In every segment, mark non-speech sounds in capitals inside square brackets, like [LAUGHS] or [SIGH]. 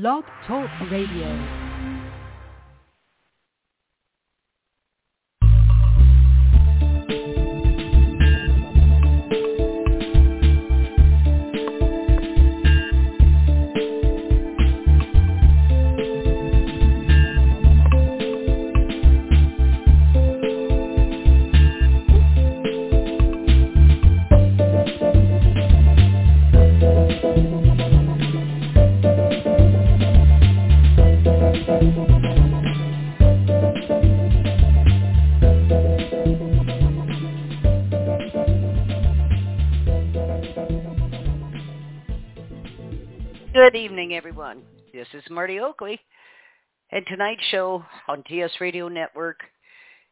Blog Talk Radio. Evening, everyone. This is Marti Oakley, and tonight's show on TS Radio Network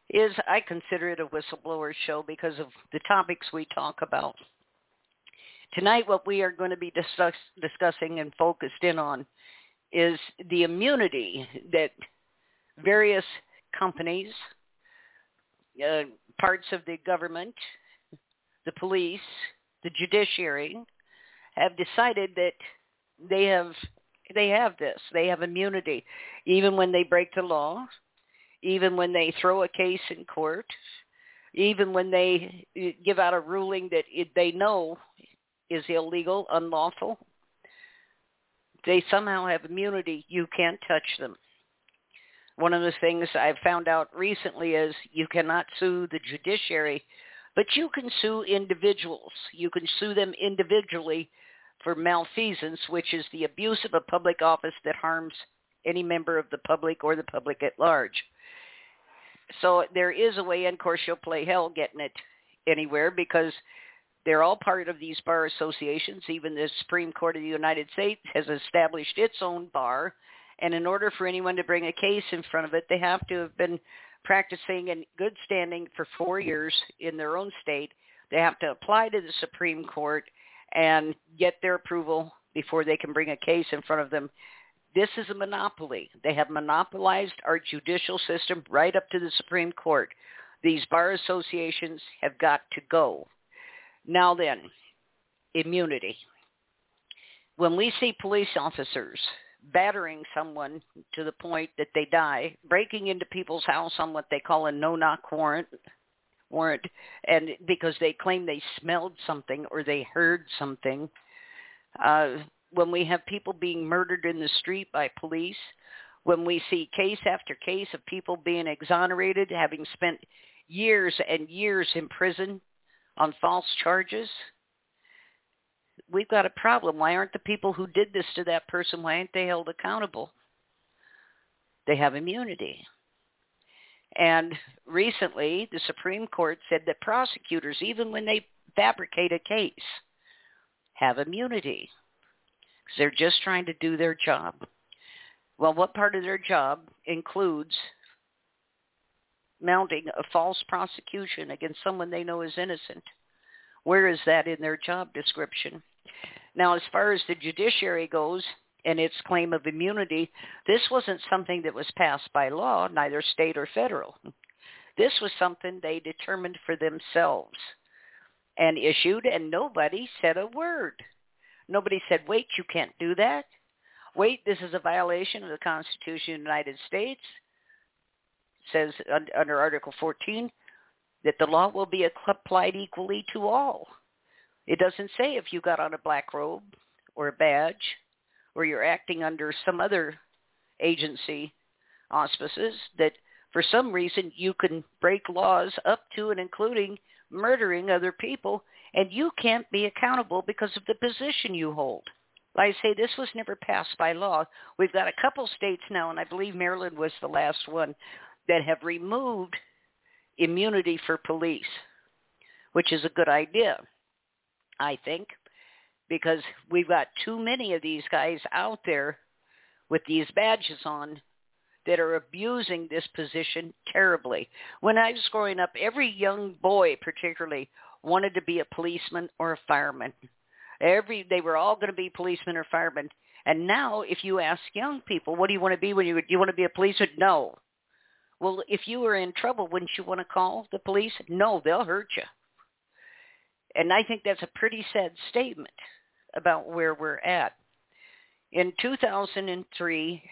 is, I consider it a whistleblower show because of the topics we talk about. Tonight, what we are going to be discuss, discussing and focused in on is the immunity that various companies, uh, parts of the government, the police, the judiciary, have decided that they have they have this. They have immunity, even when they break the law, even when they throw a case in court, even when they give out a ruling that they know is illegal, unlawful. They somehow have immunity. You can't touch them. One of the things I've found out recently is you cannot sue the judiciary, but you can sue individuals. You can sue them individually for malfeasance, which is the abuse of a public office that harms any member of the public or the public at large. So there is a way, and of course you'll play hell getting it anywhere because they're all part of these bar associations. Even the Supreme Court of the United States has established its own bar. And in order for anyone to bring a case in front of it, they have to have been practicing in good standing for four years in their own state. They have to apply to the Supreme Court and get their approval before they can bring a case in front of them. This is a monopoly. They have monopolized our judicial system right up to the Supreme Court. These bar associations have got to go. Now then, immunity. When we see police officers battering someone to the point that they die, breaking into people's house on what they call a no-knock warrant, warrant and because they claim they smelled something or they heard something. Uh when we have people being murdered in the street by police when we see case after case of people being exonerated having spent years and years in prison on false charges we've got a problem. Why aren't the people who did this to that person why aren't they held accountable? They have immunity and recently, the Supreme Court said that prosecutors, even when they fabricate a case, have immunity because they're just trying to do their job. Well, what part of their job includes mounting a false prosecution against someone they know is innocent? Where is that in their job description? Now, as far as the judiciary goes, and its claim of immunity, this wasn't something that was passed by law, neither state or federal. This was something they determined for themselves and issued, and nobody said a word. Nobody said, wait, you can't do that. Wait, this is a violation of the Constitution of the United States. It says under Article 14 that the law will be applied equally to all. It doesn't say if you got on a black robe or a badge or you're acting under some other agency auspices that for some reason you can break laws up to and including murdering other people and you can't be accountable because of the position you hold. I say, this was never passed by law. We've got a couple states now, and I believe Maryland was the last one, that have removed immunity for police, which is a good idea, I think because we've got too many of these guys out there with these badges on that are abusing this position terribly. When I was growing up, every young boy particularly wanted to be a policeman or a fireman. Every they were all going to be policemen or firemen. And now if you ask young people, what do you want to be when you do you want to be a policeman? No. Well, if you were in trouble, wouldn't you want to call the police? No, they'll hurt you. And I think that's a pretty sad statement about where we're at. In 2003,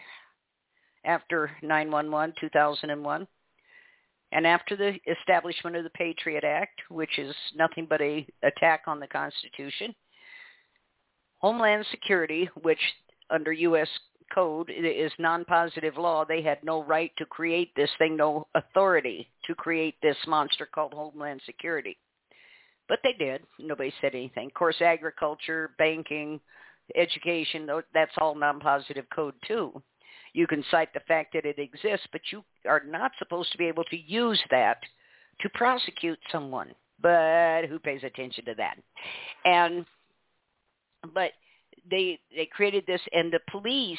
after 911, 2001, and after the establishment of the Patriot Act, which is nothing but a attack on the Constitution, Homeland Security, which under U.S. code is non-positive law, they had no right to create this thing, no authority to create this monster called Homeland Security. But they did. Nobody said anything. Of course, agriculture, banking, education, that's all non-positive code too. You can cite the fact that it exists, but you are not supposed to be able to use that to prosecute someone. But who pays attention to that? And but they they created this, and the police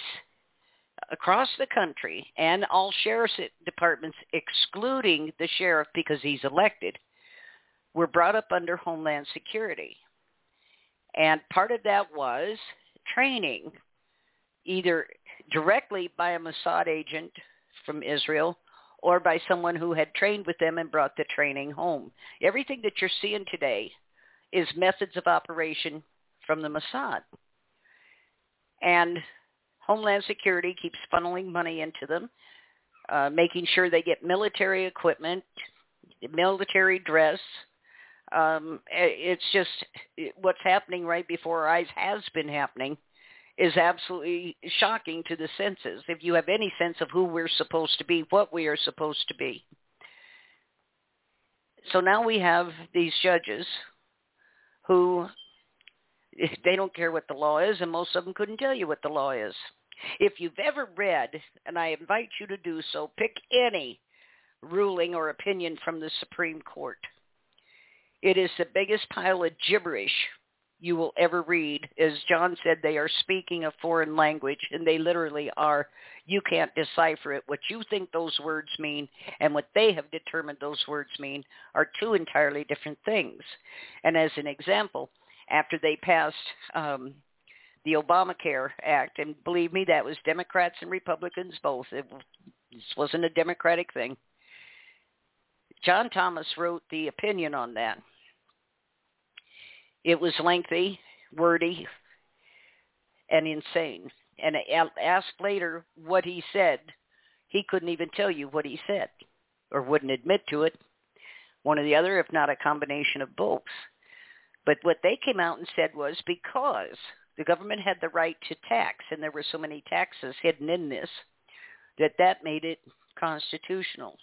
across the country and all sheriff's departments, excluding the sheriff because he's elected, were brought up under Homeland Security. And part of that was training, either directly by a Mossad agent from Israel or by someone who had trained with them and brought the training home. Everything that you're seeing today is methods of operation from the Mossad. And Homeland Security keeps funneling money into them, uh, making sure they get military equipment, military dress. Um, it's just what's happening right before our eyes has been happening is absolutely shocking to the senses. If you have any sense of who we're supposed to be, what we are supposed to be. So now we have these judges who [LAUGHS] they don't care what the law is, and most of them couldn't tell you what the law is. If you've ever read, and I invite you to do so, pick any ruling or opinion from the Supreme Court. It is the biggest pile of gibberish you will ever read. As John said, they are speaking a foreign language, and they literally are. You can't decipher it. What you think those words mean and what they have determined those words mean are two entirely different things. And as an example, after they passed um, the Obamacare Act, and believe me, that was Democrats and Republicans both. It, this wasn't a Democratic thing. John Thomas wrote the opinion on that. It was lengthy, wordy, and insane. And asked later what he said, he couldn't even tell you what he said, or wouldn't admit to it. One or the other, if not a combination of both. But what they came out and said was because the government had the right to tax, and there were so many taxes hidden in this, that that made it constitutional.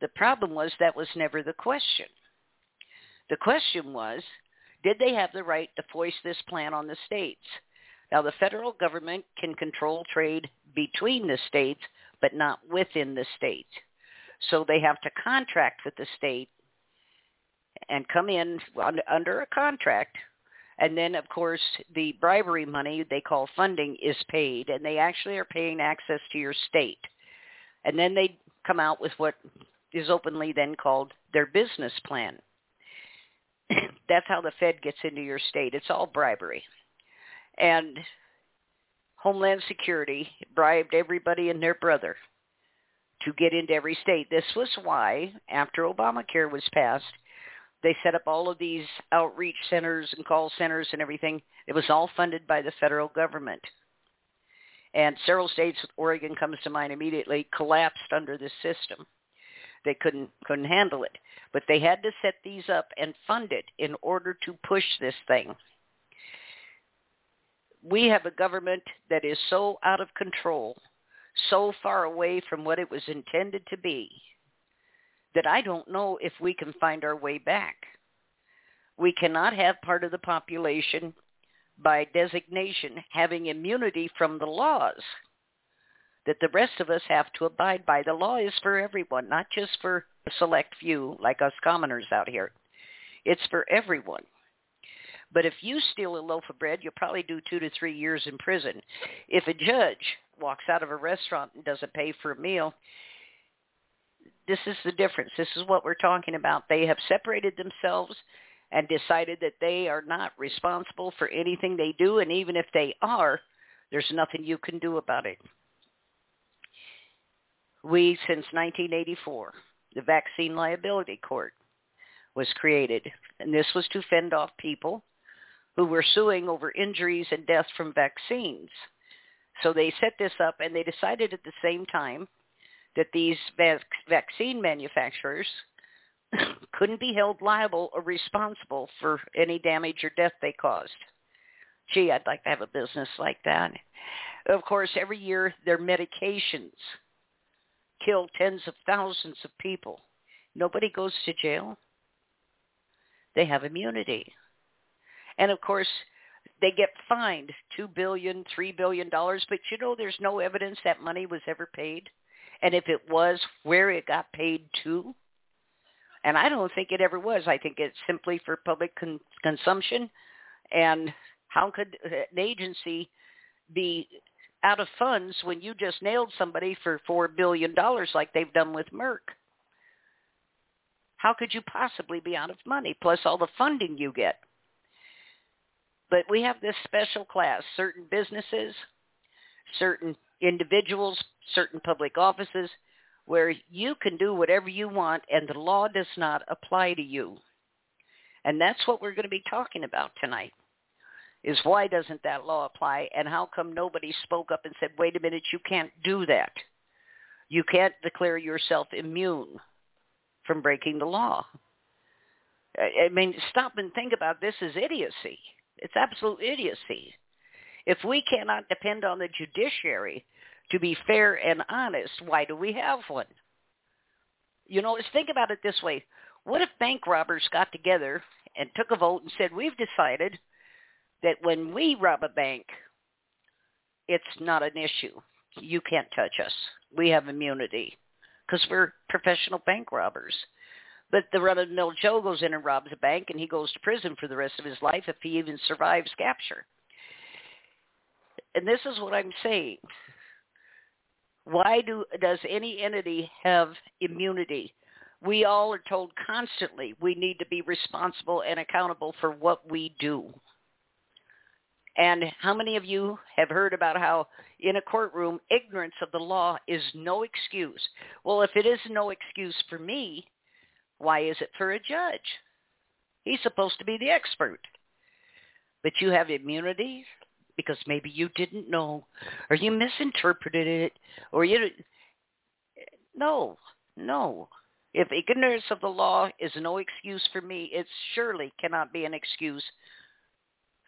The problem was that was never the question. The question was, did they have the right to foist this plan on the states? Now, the federal government can control trade between the states, but not within the state. So they have to contract with the state and come in under a contract and then of course the bribery money they call funding is paid and they actually are paying access to your state and then they come out with what is openly then called their business plan that's how the fed gets into your state it's all bribery and homeland security bribed everybody and their brother to get into every state this was why after obamacare was passed they set up all of these outreach centers and call centers and everything. It was all funded by the federal government. And several states, Oregon comes to mind immediately, collapsed under this system. They couldn't couldn't handle it. But they had to set these up and fund it in order to push this thing. We have a government that is so out of control, so far away from what it was intended to be, that I don't know if we can find our way back. We cannot have part of the population by designation having immunity from the laws that the rest of us have to abide by. The law is for everyone, not just for a select few like us commoners out here. It's for everyone. But if you steal a loaf of bread, you'll probably do two to three years in prison. If a judge walks out of a restaurant and doesn't pay for a meal, this is the difference. This is what we're talking about. They have separated themselves and decided that they are not responsible for anything they do, and even if they are, there's nothing you can do about it. We, since 1984, the Vaccine Liability Court was created, and this was to fend off people who were suing over injuries and death from vaccines. So they set this up and they decided at the same time that these vac- vaccine manufacturers [COUGHS] couldn't be held liable or responsible for any damage or death they caused. Gee, I'd like to have a business like that. Of course, every year their medications kill tens of thousands of people. Nobody goes to jail. They have immunity. And of course, they get fined two billion, three billion dollars, but you know there's no evidence that money was ever paid. And if it was, where it got paid to. And I don't think it ever was. I think it's simply for public con- consumption. And how could an agency be out of funds when you just nailed somebody for four billion dollars like they've done with Merck? How could you possibly be out of money plus all the funding you get? But we have this special class, certain businesses, certain individuals, certain public offices, where you can do whatever you want and the law does not apply to you. And that's what we're going to be talking about tonight is why doesn't that law apply and how come nobody spoke up and said, wait a minute, you can't do that. You can't declare yourself immune from breaking the law. I mean, stop and think about this is idiocy. It's absolute idiocy. If we cannot depend on the judiciary to be fair and honest, why do we have one? You know, think about it this way. What if bank robbers got together and took a vote and said, we've decided that when we rob a bank, it's not an issue. You can't touch us. We have immunity because we're professional bank robbers. But the run-of-the-mill Joe goes in and robs a bank, and he goes to prison for the rest of his life if he even survives capture. And this is what I'm saying. Why do does any entity have immunity? We all are told constantly we need to be responsible and accountable for what we do. And how many of you have heard about how in a courtroom ignorance of the law is no excuse? Well, if it is no excuse for me, why is it for a judge? He's supposed to be the expert. But you have immunity because maybe you didn't know or you misinterpreted it or you no no if ignorance of the law is no excuse for me it surely cannot be an excuse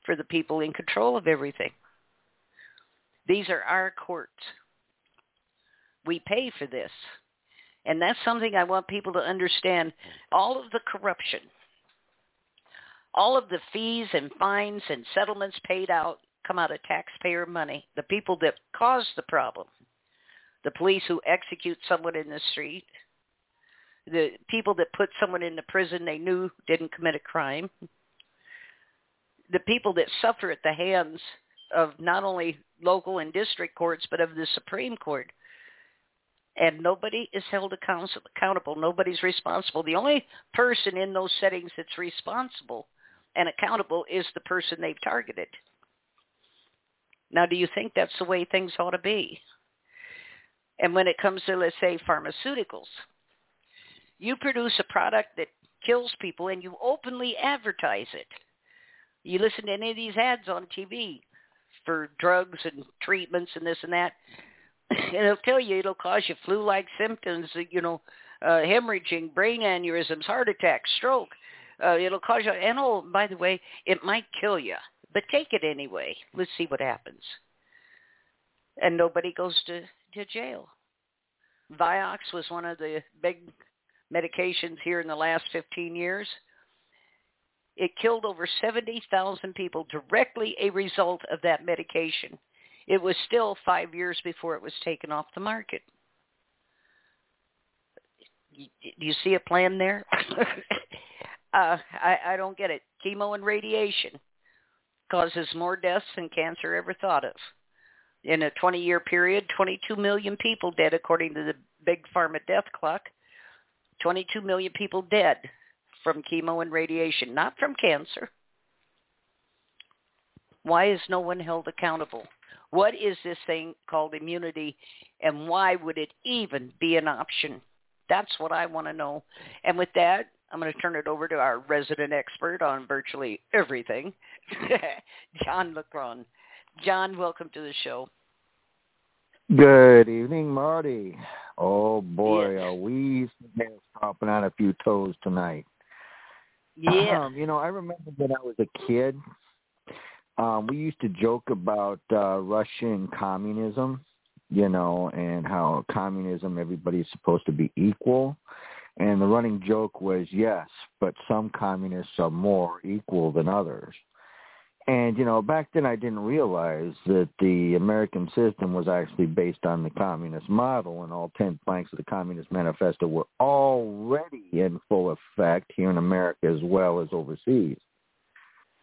for the people in control of everything. These are our courts. We pay for this. And that's something i want people to understand. All of the corruption all of the fees and fines and settlements paid out come out of taxpayer money. The people that cause the problem, the police who execute someone in the street, the people that put someone into prison they knew didn't commit a crime, the people that suffer at the hands of not only local and district courts but of the Supreme Court. And nobody is held accountable. Nobody's responsible. The only person in those settings that's responsible and accountable is the person they've targeted. Now, do you think that's the way things ought to be? And when it comes to, let's say, pharmaceuticals, you produce a product that kills people and you openly advertise it. You listen to any of these ads on TV for drugs and treatments and this and that, [CLEARS THROAT] and it'll tell you it'll cause you flu-like symptoms, you know, uh, hemorrhaging, brain aneurysms, heart attack, stroke. Uh, it'll cause you, and oh, by the way, it might kill you. But take it anyway. Let's see what happens. And nobody goes to, to jail. Vioxx was one of the big medications here in the last 15 years. It killed over 70,000 people directly a result of that medication. It was still five years before it was taken off the market. Do you see a plan there? [LAUGHS] uh, I, I don't get it. Chemo and radiation causes more deaths than cancer ever thought of. In a 20-year period, 22 million people dead according to the big pharma death clock. 22 million people dead from chemo and radiation, not from cancer. Why is no one held accountable? What is this thing called immunity and why would it even be an option? That's what I want to know. And with that, I'm going to turn it over to our resident expert on virtually everything, [LAUGHS] John Leckrone. John, welcome to the show. Good evening, Marti. Oh boy, yes. are we stomping on a few toes tonight. Yeah. Um, you know, I remember when I was a kid, um, we used to joke about uh, Russian communism, you know, and how communism everybody's supposed to be equal. And the running joke was, yes, but some communists are more equal than others. And, you know, back then I didn't realize that the American system was actually based on the communist model and all 10 planks of the Communist Manifesto were already in full effect here in America as well as overseas.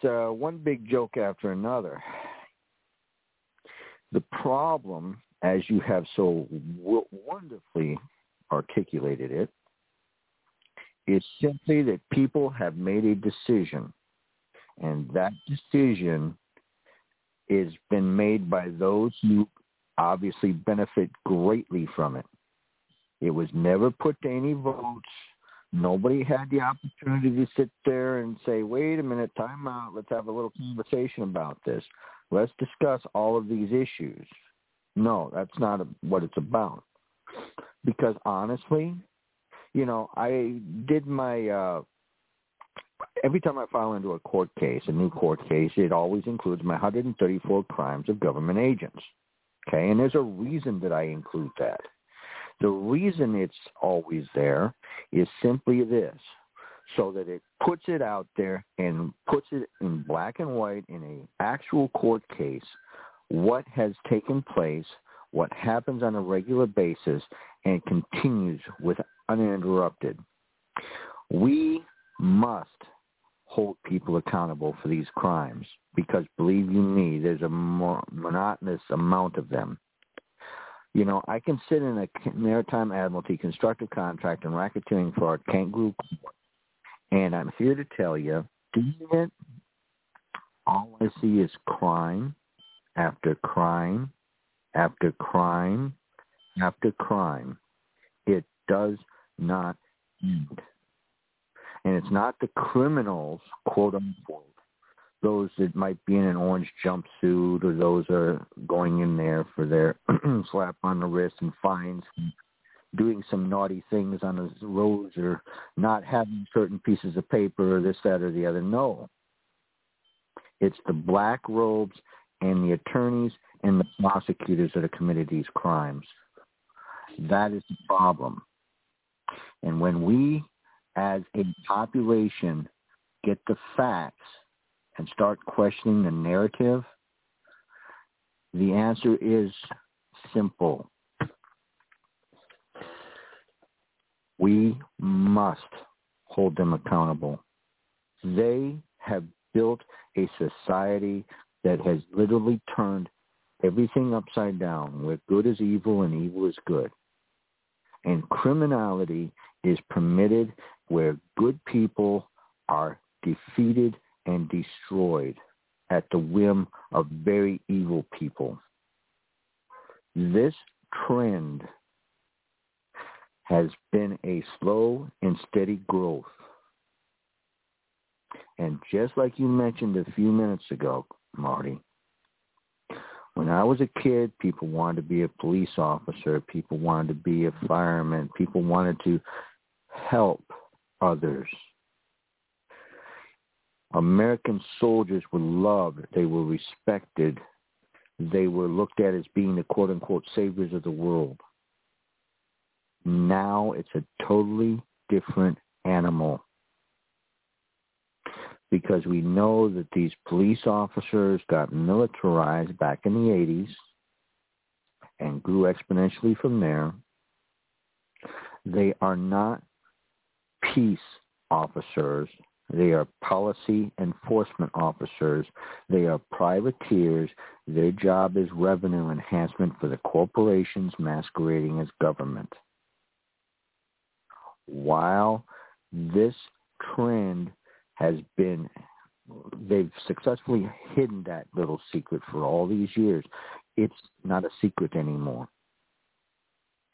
So one big joke after another. The problem, as you have so w- wonderfully articulated it, is simply that people have made a decision and that decision has been made by those who obviously benefit greatly from it. It was never put to any votes. Nobody had the opportunity to sit there and say, wait a minute, time out. Let's have a little conversation about this. Let's discuss all of these issues. No, that's not what it's about. Because honestly, you know, I did my uh, every time I file into a court case, a new court case, it always includes my 134 crimes of government agents. Okay, and there's a reason that I include that. The reason it's always there is simply this, so that it puts it out there and puts it in black and white in an actual court case what has taken place, what happens on a regular basis, and continues with uninterrupted. We must hold people accountable for these crimes because believe you me, there's a more monotonous amount of them. You know, I can sit in a maritime admiralty constructive contract and racketeering fraud kangaroo court, and I'm here to tell you, it, all I see is crime after crime after crime after crime. It does not end. And it's not the criminals, quote unquote, those that might be in an orange jumpsuit or those are going in there for their [CLEARS THROAT] slap on the wrist and fines, doing some naughty things on the roads or not having certain pieces of paper or this, that, or the other. No. It's the black robes and the attorneys and the prosecutors that have committed these crimes. That is the problem. And when we as a population get the facts and start questioning the narrative, the answer is simple. We must hold them accountable. They have built a society that has literally turned everything upside down, where good is evil and evil is good. And criminality is permitted where good people are defeated and destroyed at the whim of very evil people. This trend has been a slow and steady growth. And just like you mentioned a few minutes ago, Marti, when I was a kid, people wanted to be a police officer. People wanted to be a fireman. People wanted to help others. American soldiers were loved. They were respected. They were looked at as being the quote-unquote saviors of the world. Now it's a totally different animal because we know that these police officers got militarized back in the 80s and grew exponentially from there. They are not peace officers. They are policy enforcement officers. They are privateers. Their job is revenue enhancement for the corporations masquerading as government. While this trend has been they've successfully hidden that little secret for all these years. It's not a secret anymore.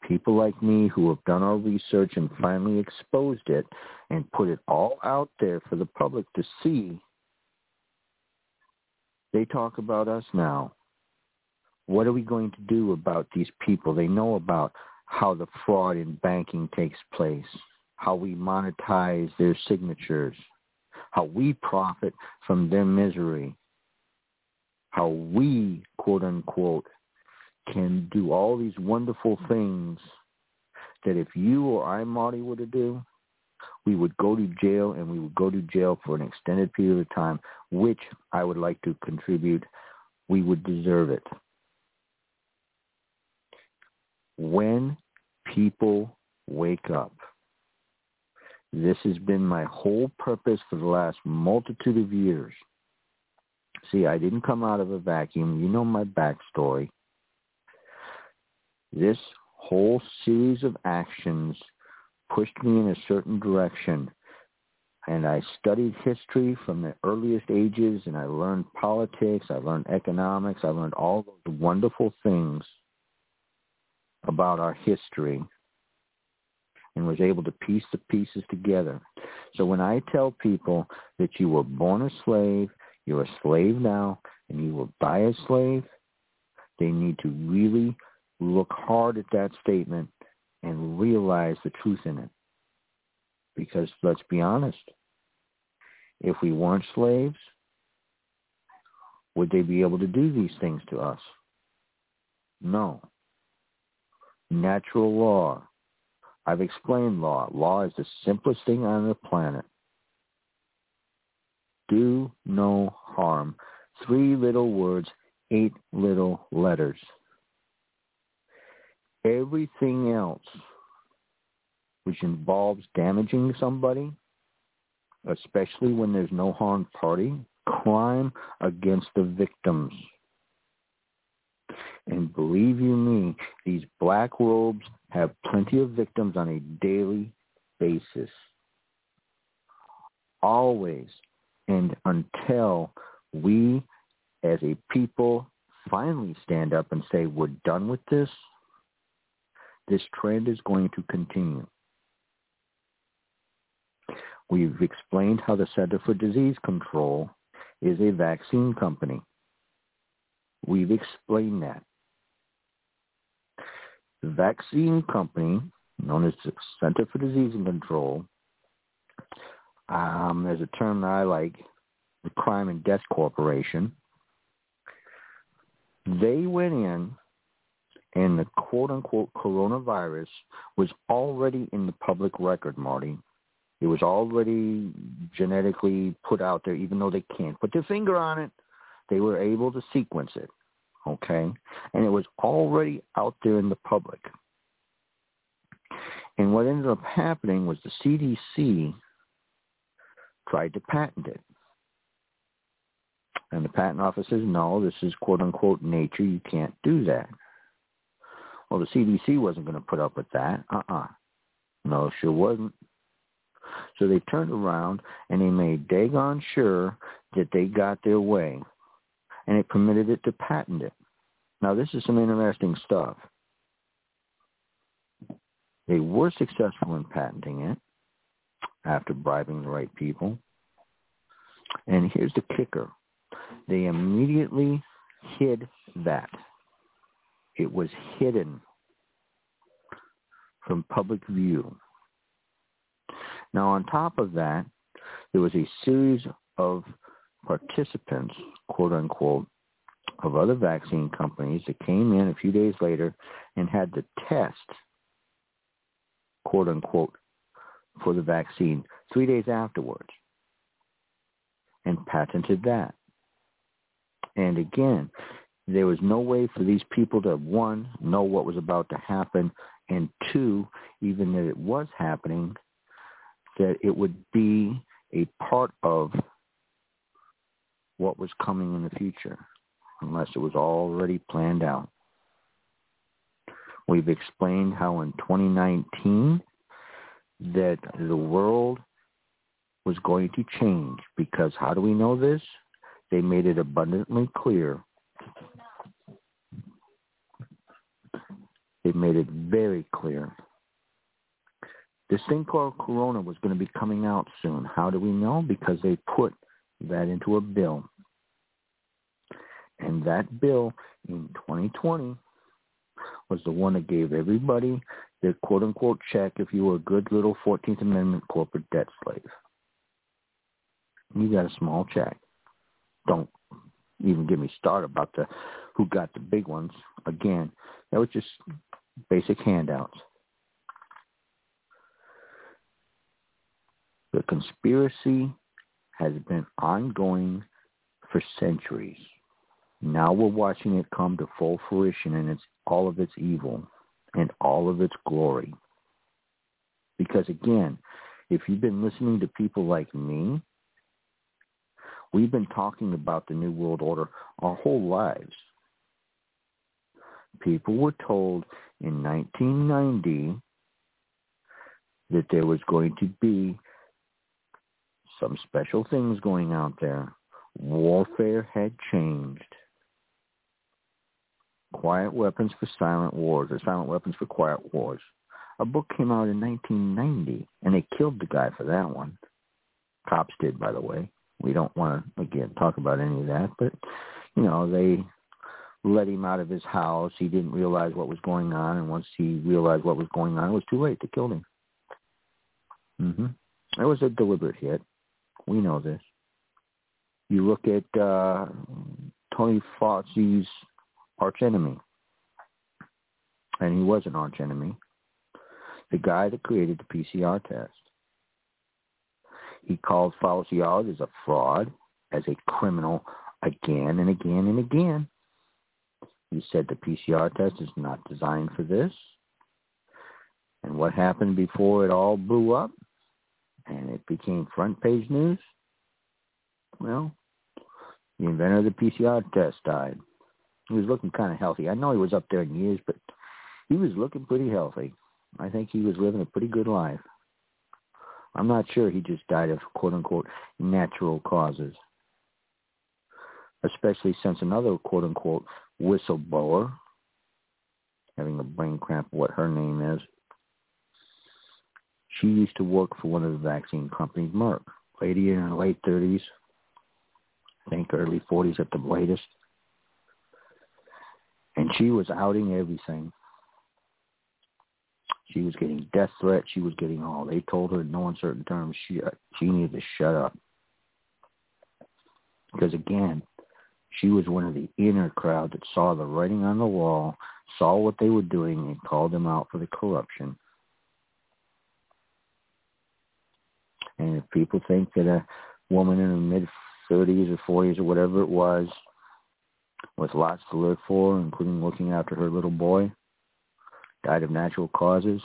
People like me who have done our research and finally exposed it and put it all out there for the public to see, they talk about us now. What are we going to do about these people? They know about how the fraud in banking takes place, how we monetize their signatures, how we profit from their misery, how we, quote unquote, can do all these wonderful things that if you or I, Marti, were to do, we would go to jail and we would go to jail for an extended period of time, which I would like to contribute. We would deserve it. When people wake up, this has been my whole purpose for the last multitude of years. See, I didn't come out of a vacuum. You know my backstory. This whole series of actions pushed me in a certain direction. And I studied history from the earliest ages and I learned politics, I learned economics, I learned all those wonderful things about our history and was able to piece the pieces together. So when I tell people that you were born a slave, you're a slave now, and you will die a slave, they need to really look hard at that statement and realize the truth in it. Because let's be honest, if we weren't slaves, would they be able to do these things to us? No. Natural law. I've explained law. Law is the simplest thing on the planet. Do no harm. Three little words, eight little letters. Everything else which involves damaging somebody, especially when there's no harmed party, crime against the victims. And believe you me, these black robes have plenty of victims on a daily basis. Always and until we as a people finally stand up and say we're done with this, this trend is going to continue. We've explained how the Center for Disease Control is a vaccine company. We've explained that. The vaccine company, known as the Center for Disease and Control, um, there's a term that I like, the Crime and Death Corporation. They went in and the quote-unquote coronavirus was already in the public record, Marti. It was already genetically put out there, even though they can't put their finger on it. They were able to sequence it okay? And it was already out there in the public. And what ended up happening was the CDC tried to patent it. And the patent office says, no, this is quote unquote nature. You can't do that. Well, the CDC wasn't going to put up with that. Uh-uh. No, sure wasn't. So they turned around and they made dagon sure that they got their way and it permitted it to patent it. Now, this is some interesting stuff. They were successful in patenting it after bribing the right people. And here's the kicker. They immediately hid that. It was hidden from public view. Now, on top of that, there was a series of participants, quote unquote, of other vaccine companies that came in a few days later and had the test, quote unquote, for the vaccine three days afterwards and patented that. And again, there was no way for these people to, one, know what was about to happen, and two, even that it was happening, that it would be a part of what was coming in the future, unless it was already planned out. We've explained how in 2019 that the world was going to change because how do we know this? They made it abundantly clear. It made it very clear. This thing called Corona was going to be coming out soon. How do we know? Because they put that into a bill. And that bill in 2020 was the one that gave everybody the quote unquote check if you were a good little 14th Amendment corporate debt slave. You got a small check. Don't even get me started about the who got the big ones. Again, that was just basic handouts. The conspiracy has been ongoing for centuries. Now we're watching it come to full fruition in its all of its evil and all of its glory. Because again, if you've been listening to people like me, we've been talking about the New World Order our whole lives. People were told in 1990 that there was going to be some special things going out there. Warfare had changed. Quiet Weapons for Silent Wars, or Silent Weapons for Quiet Wars. A book came out in 1990, and they killed the guy for that one. Cops did, by the way. We don't want to, again, talk about any of that, but, you know, they let him out of his house. He didn't realize what was going on, and once he realized what was going on, it was too late to kill him. Mm-hmm. It was a deliberate hit. We know this. You look at uh, Tony Fauci's archenemy, and he was an archenemy, the guy that created the PCR test. He called Fauci out as a fraud, as a criminal again and again and again. He said the PCR test is not designed for this. And what happened before it all blew up? and it became front page news, well, the inventor of the PCR test died. He was looking kind of healthy. I know he was up there in years, but he was looking pretty healthy. I think he was living a pretty good life. I'm not sure he just died of quote unquote natural causes. Especially since another quote unquote whistleblower, having a brain cramp what her name is, she used to work for one of the vaccine companies, Merck. Lady in her late 30s, I think early 40s at the latest. And she was outing everything. She was getting death threats. She was getting all. They told her in no uncertain terms she uh, she needed to shut up. Because again, she was one of the inner crowd that saw the writing on the wall, saw what they were doing, and called them out for the corruption. And if people think that a woman in her mid 30s or 40s or whatever it was, with lots to live for, including looking after her little boy, died of natural causes,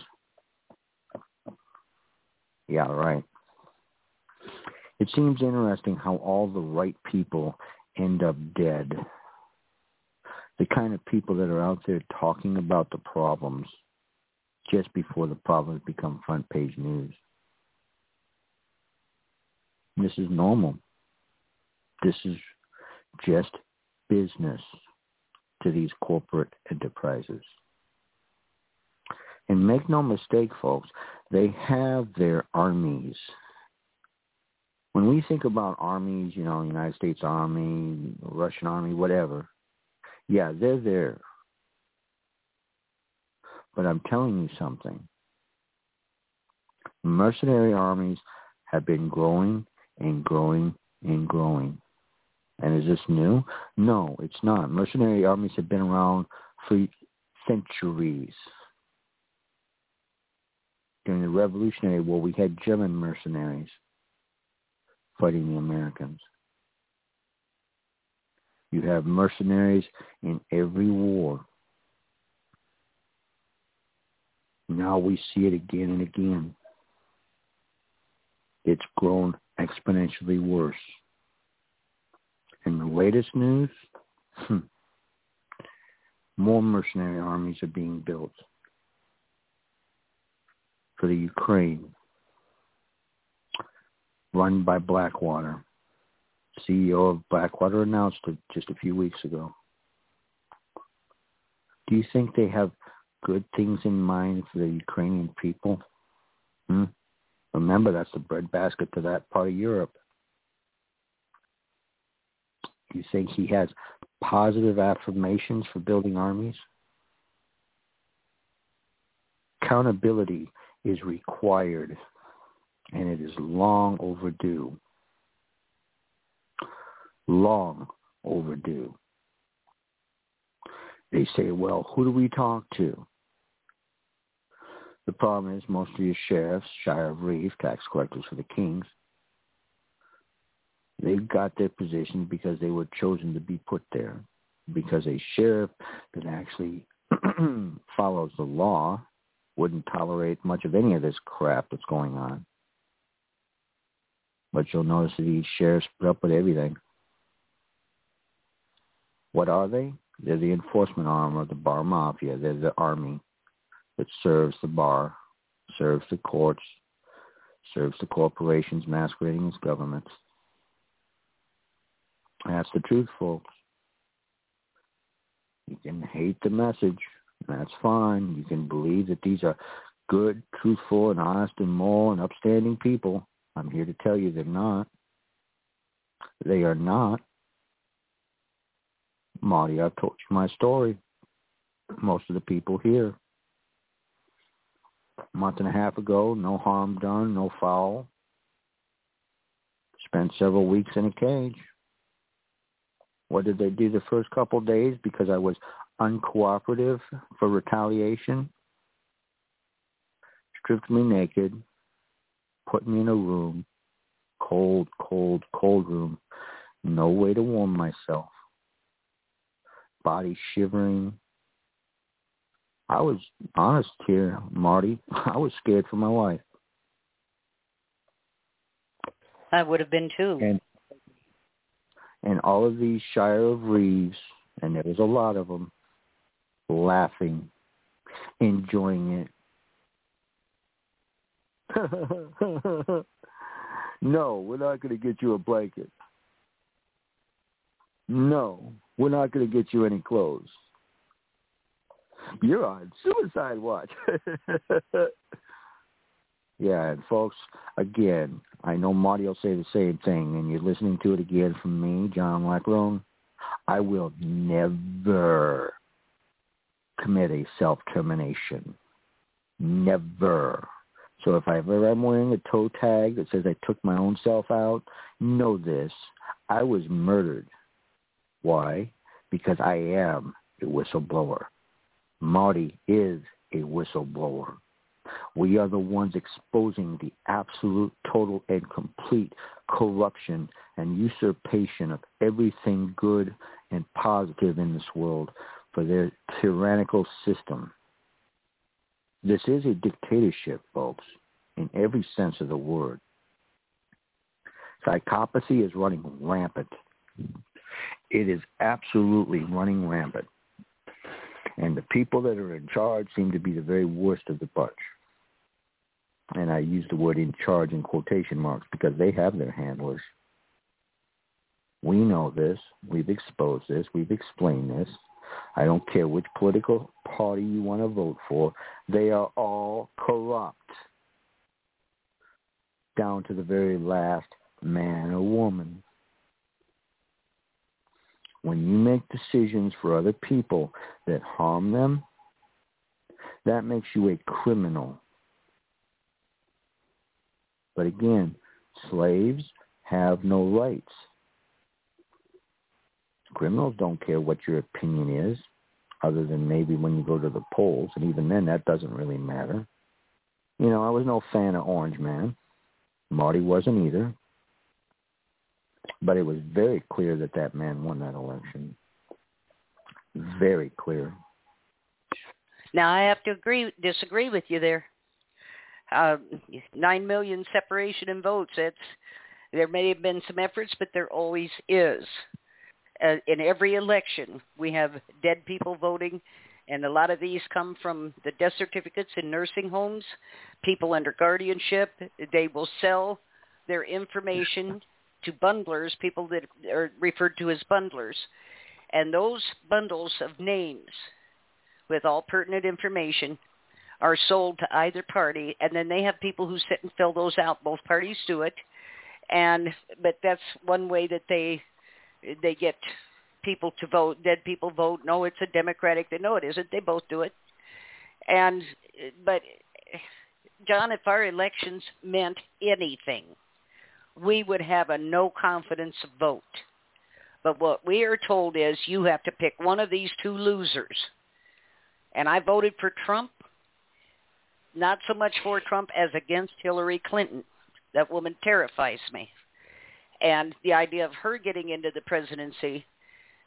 yeah, right. It seems interesting how all the right people end up dead. The kind of people that are out there talking about the problems just before the problems become front page news. This is normal. This is just business to these corporate enterprises. And make no mistake, folks, they have their armies. When we think about armies, you know, United States Army, Russian Army, whatever, yeah, they're there. But I'm telling you something. Mercenary armies have been growing and growing and growing. And is this new? No, it's not. Mercenary armies have been around for centuries. During the Revolutionary War, we had German mercenaries fighting the Americans. You have mercenaries in every war. Now we see it again and again. It's grown exponentially worse. In the latest news, hmm, more mercenary armies are being built for the Ukraine, run by Blackwater. CEO of Blackwater announced it just a few weeks ago. Do you think they have good things in mind for the Ukrainian people? Hmm? Remember, that's the breadbasket to that part of Europe. Do you think he has positive affirmations for building armies? Accountability is required, and it is long overdue. Long overdue. They say, well, who do we talk to? The problem is most of your sheriffs, Shire of Reeve, tax collectors for the kings, they got their position because they were chosen to be put there. Because a sheriff that actually [CLEARS THROAT] follows the law wouldn't tolerate much of any of this crap that's going on. But you'll notice that these shares up with everything. What are they? They're the enforcement arm of the bar mafia. They're the army that serves the bar, serves the courts, serves the corporations masquerading as governments. That's the truth, folks. You can hate the message. That's fine. You can believe that these are good, truthful, and honest and moral and upstanding people. I'm here to tell you they're not. They are not. Marti, I've told you my story. Most of the people here. A month and a half ago, no harm done, no foul. Spent several weeks in a cage. What did they do the first couple of days because I was uncooperative for retaliation? Stripped me naked, put me in a room, cold, cold, cold room, no way to warm myself, body shivering. I was honest here, Marti. [LAUGHS] I was scared for my life. I would have been too. And and all of these Shire of Reeves, and there was a lot of them, laughing, enjoying it. [LAUGHS] no, we're not going to get you a blanket. No, we're not going to get you any clothes. You're on suicide watch. [LAUGHS] Yeah, and folks, again, I know Marti will say the same thing, and you're listening to it again from me, John Leckrone. I will never commit a self-termination. Never. So if I ever am wearing a toe tag that says I took my own self out, know this. I was murdered. Why? Because I am a whistleblower. Marti is a whistleblower. We are the ones exposing the absolute, total, and complete corruption and usurpation of everything good and positive in this world for their tyrannical system. This is a dictatorship, folks, in every sense of the word. Psychopathy is running rampant. It is absolutely running rampant. And the people that are in charge seem to be the very worst of the bunch and I use the word in charge in quotation marks because they have their handlers. We know this. We've exposed this. We've explained this. I don't care which political party you want to vote for. They are all corrupt down to the very last man or woman. When you make decisions for other people that harm them, that makes you a criminal but again, slaves have no rights. Criminals don't care what your opinion is, other than maybe when you go to the polls, and even then that doesn't really matter. You know, I was no fan of Orange Man. Marti wasn't either. But it was very clear that that man won that election. Very clear. Now I have to agree disagree with you there uh, nine million separation in votes. It's there may have been some efforts, but there always is. Uh, in every election, we have dead people voting, and a lot of these come from the death certificates in nursing homes, people under guardianship. They will sell their information [LAUGHS] to bundlers, people that are referred to as bundlers. And those bundles of names with all pertinent information are sold to either party, and then they have people who sit and fill those out. Both parties do it, and but that's one way that they they get people to vote. Dead people vote. No, it's a Democratic. They no, it isn't. They both do it, and but John, if our elections meant anything, we would have a no confidence vote. But what we are told is you have to pick one of these two losers. And I voted for Trump, not so much for Trump as against Hillary Clinton. That woman terrifies me. And the idea of her getting into the presidency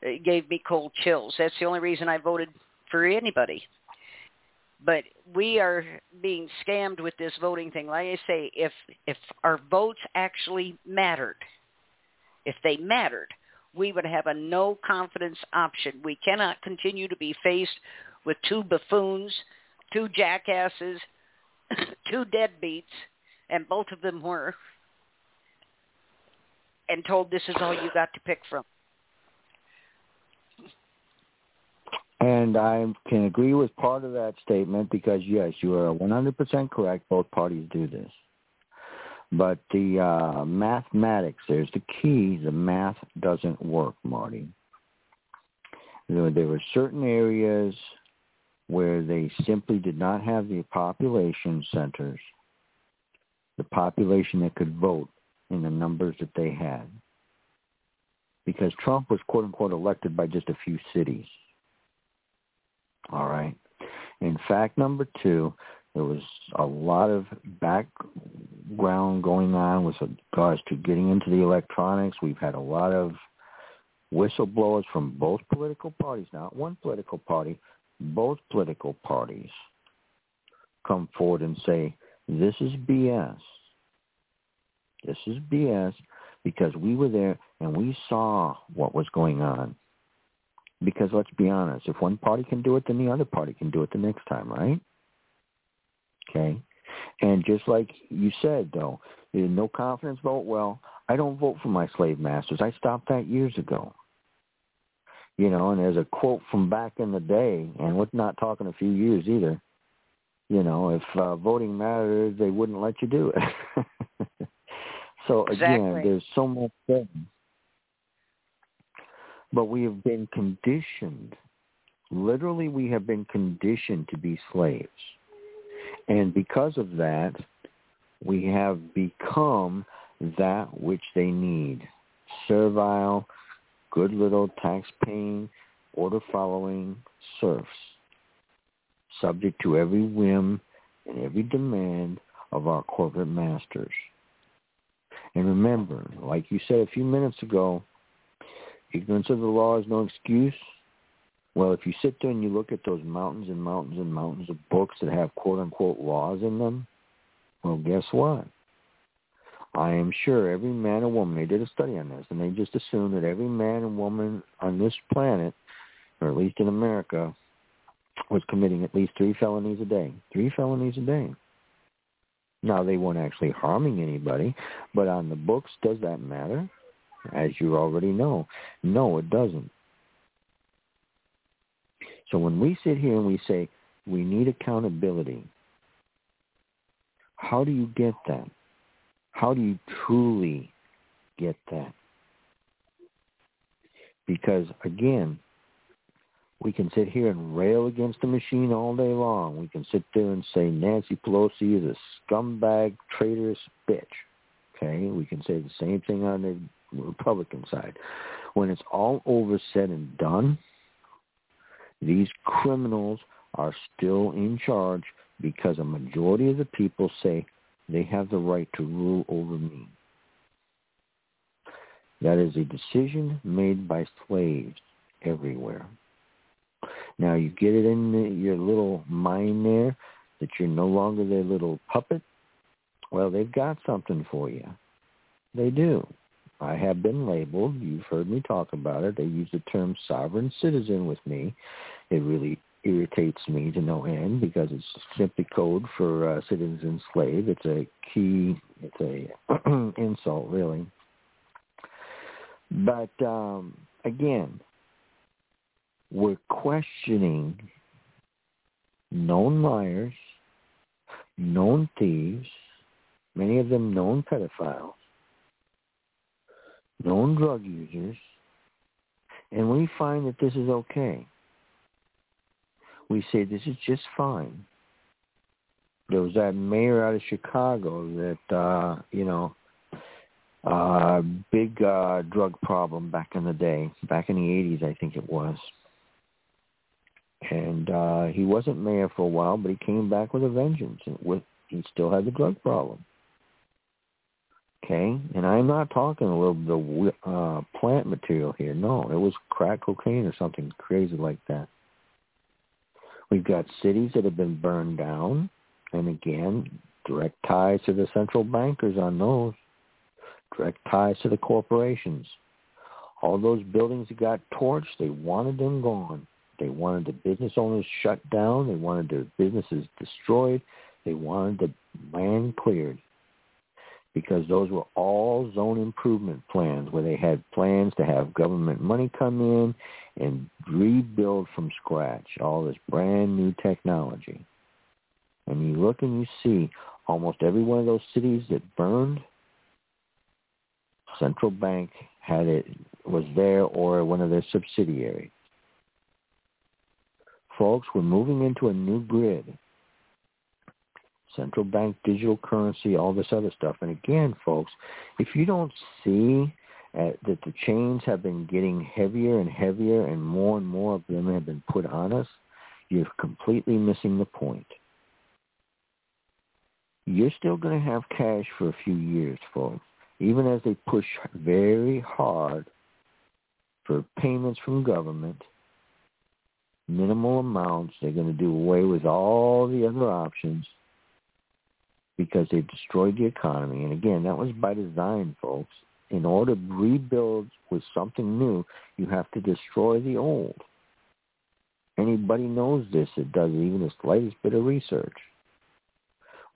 uh, gave me cold chills. That's the only reason I voted for anybody. But we are being scammed with this voting thing. Like I say, if if our votes actually mattered, if they mattered, we would have a no confidence option. We cannot continue to be faced with two buffoons, two jackasses, [COUGHS] two deadbeats, and both of them were, and told this is all you got to pick from. And I can agree with part of that statement because, yes, you are 100% correct. Both parties do this. But the uh, mathematics, there's the key. The math doesn't work, Marti. There, there were certain areas where they simply did not have the population centers, the population that could vote in the numbers that they had. Because Trump was, quote unquote, elected by just a few cities. All right. In fact number two, there was a lot of background going on with regards to getting into the electronics. We've had a lot of whistleblowers from both political parties, not one political party, both political parties come forward and say, this is BS. This is BS because we were there and we saw what was going on. Because let's be honest, if one party can do it, then the other party can do it the next time, right? Okay. And just like you said, though, no confidence vote. Well, I don't vote for my slave masters. I stopped that years ago. You know, and there's a quote from back in the day, and we're not talking a few years either. You know, if uh, voting mattered, they wouldn't let you do it. [LAUGHS] so again, exactly. there's so much there. But we have been conditioned. Literally, we have been conditioned to be slaves. And because of that, we have become that which they need. Servile, good little tax-paying, order-following serfs, subject to every whim and every demand of our corporate masters. And remember, like you said a few minutes ago, ignorance of the law is no excuse. Well, if you sit there and you look at those mountains and mountains and mountains of books that have quote-unquote laws in them, well, guess what? I am sure every man and woman, they did a study on this, and they just assumed that every man and woman on this planet, or at least in America, was committing at least three felonies a day. Three felonies a day. Now, they weren't actually harming anybody, but on the books, does that matter? As you already know, no, it doesn't. So when we sit here and we say we need accountability, how do you get that? How do you truly get that? Because again, we can sit here and rail against the machine all day long. We can sit there and say Nancy Pelosi is a scumbag, traitorous bitch. Okay, we can say the same thing on the Republican side. When it's all over, said and done, these criminals are still in charge because a majority of the people say they have the right to rule over me. That is a decision made by slaves everywhere. Now you get it in the, your little mind there that you're no longer their little puppet. Well, they've got something for you. They do. I have been labeled. You've heard me talk about it. They use the term sovereign citizen with me. It really irritates me to no end because it's simply code for uh, citizen slave. It's a key. It's a [CLEARS THROAT] insult, really. But um, again, we're questioning known liars, known thieves, many of them known pedophiles, known drug users, and we find that this is okay. We say this is just fine. There was that mayor out of Chicago that, uh, you know, uh, big uh, drug problem back in the day, back in the 80s, I think it was. And uh, he wasn't mayor for a while, but he came back with a vengeance. And with he still had the drug problem. Okay, and I'm not talking a little the uh, plant material here. No, it was crack cocaine or something crazy like that. We've got cities that have been burned down, and again, direct ties to the central bankers on those direct ties to the corporations. All those buildings that got torched, they wanted them gone. They wanted the business owners shut down. They wanted their businesses destroyed. They wanted the land cleared because those were all zone improvement plans where they had plans to have government money come in and rebuild from scratch all this brand new technology. And you look and you see almost every one of those cities that burned central bank had it was there or one of their subsidiaries. Folks, we're moving into a new grid. Central bank digital currency, all this other stuff. And again, folks, if you don't see uh, that the chains have been getting heavier and heavier and more and more of them have been put on us, you're completely missing the point. You're still going to have cash for a few years, folks even as they push very hard for payments from government, minimal amounts, they're going to do away with all the other options because they've destroyed the economy. And again, that was by design, folks. In order to rebuild with something new, you have to destroy the old. Anybody knows this that does even the slightest bit of research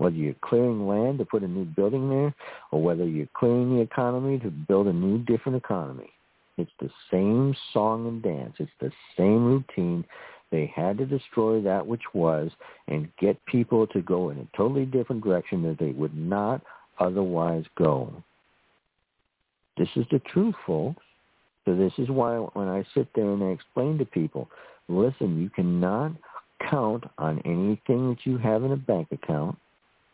whether you're clearing land to put a new building there or whether you're clearing the economy to build a new different economy. It's the same song and dance. It's the same routine. They had to destroy that which was and get people to go in a totally different direction that they would not otherwise go. This is the truth, folks. So this is why when I sit there and I explain to people, listen, you cannot count on anything that you have in a bank account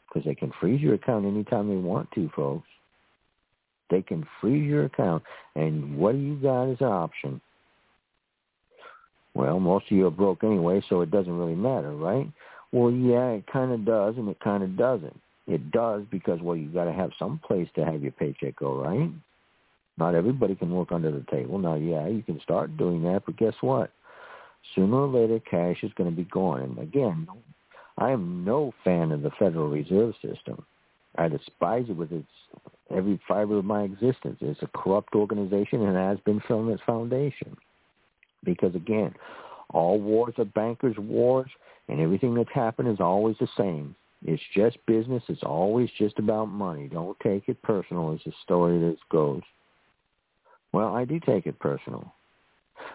because they can freeze your account anytime they want to, folks. They can freeze your account, and what do you got as an option? Well, most of you are broke anyway, so it doesn't really matter, right? Well, yeah, it kind of does, and it kind of doesn't. It does because, well, you got to have some place to have your paycheck go, right? Not everybody can work under the table. Now, yeah, you can start doing that, but guess what? Sooner or later, cash is going to be gone. And again, I am no fan of the Federal Reserve System. I despise it with its every fiber of my existence. It's a corrupt organization and has been from its foundation. Because again, all wars are bankers' wars, and everything that's happened is always the same. It's just business. It's always just about money. Don't take it personal, as the story that goes. Well, I do take it personal.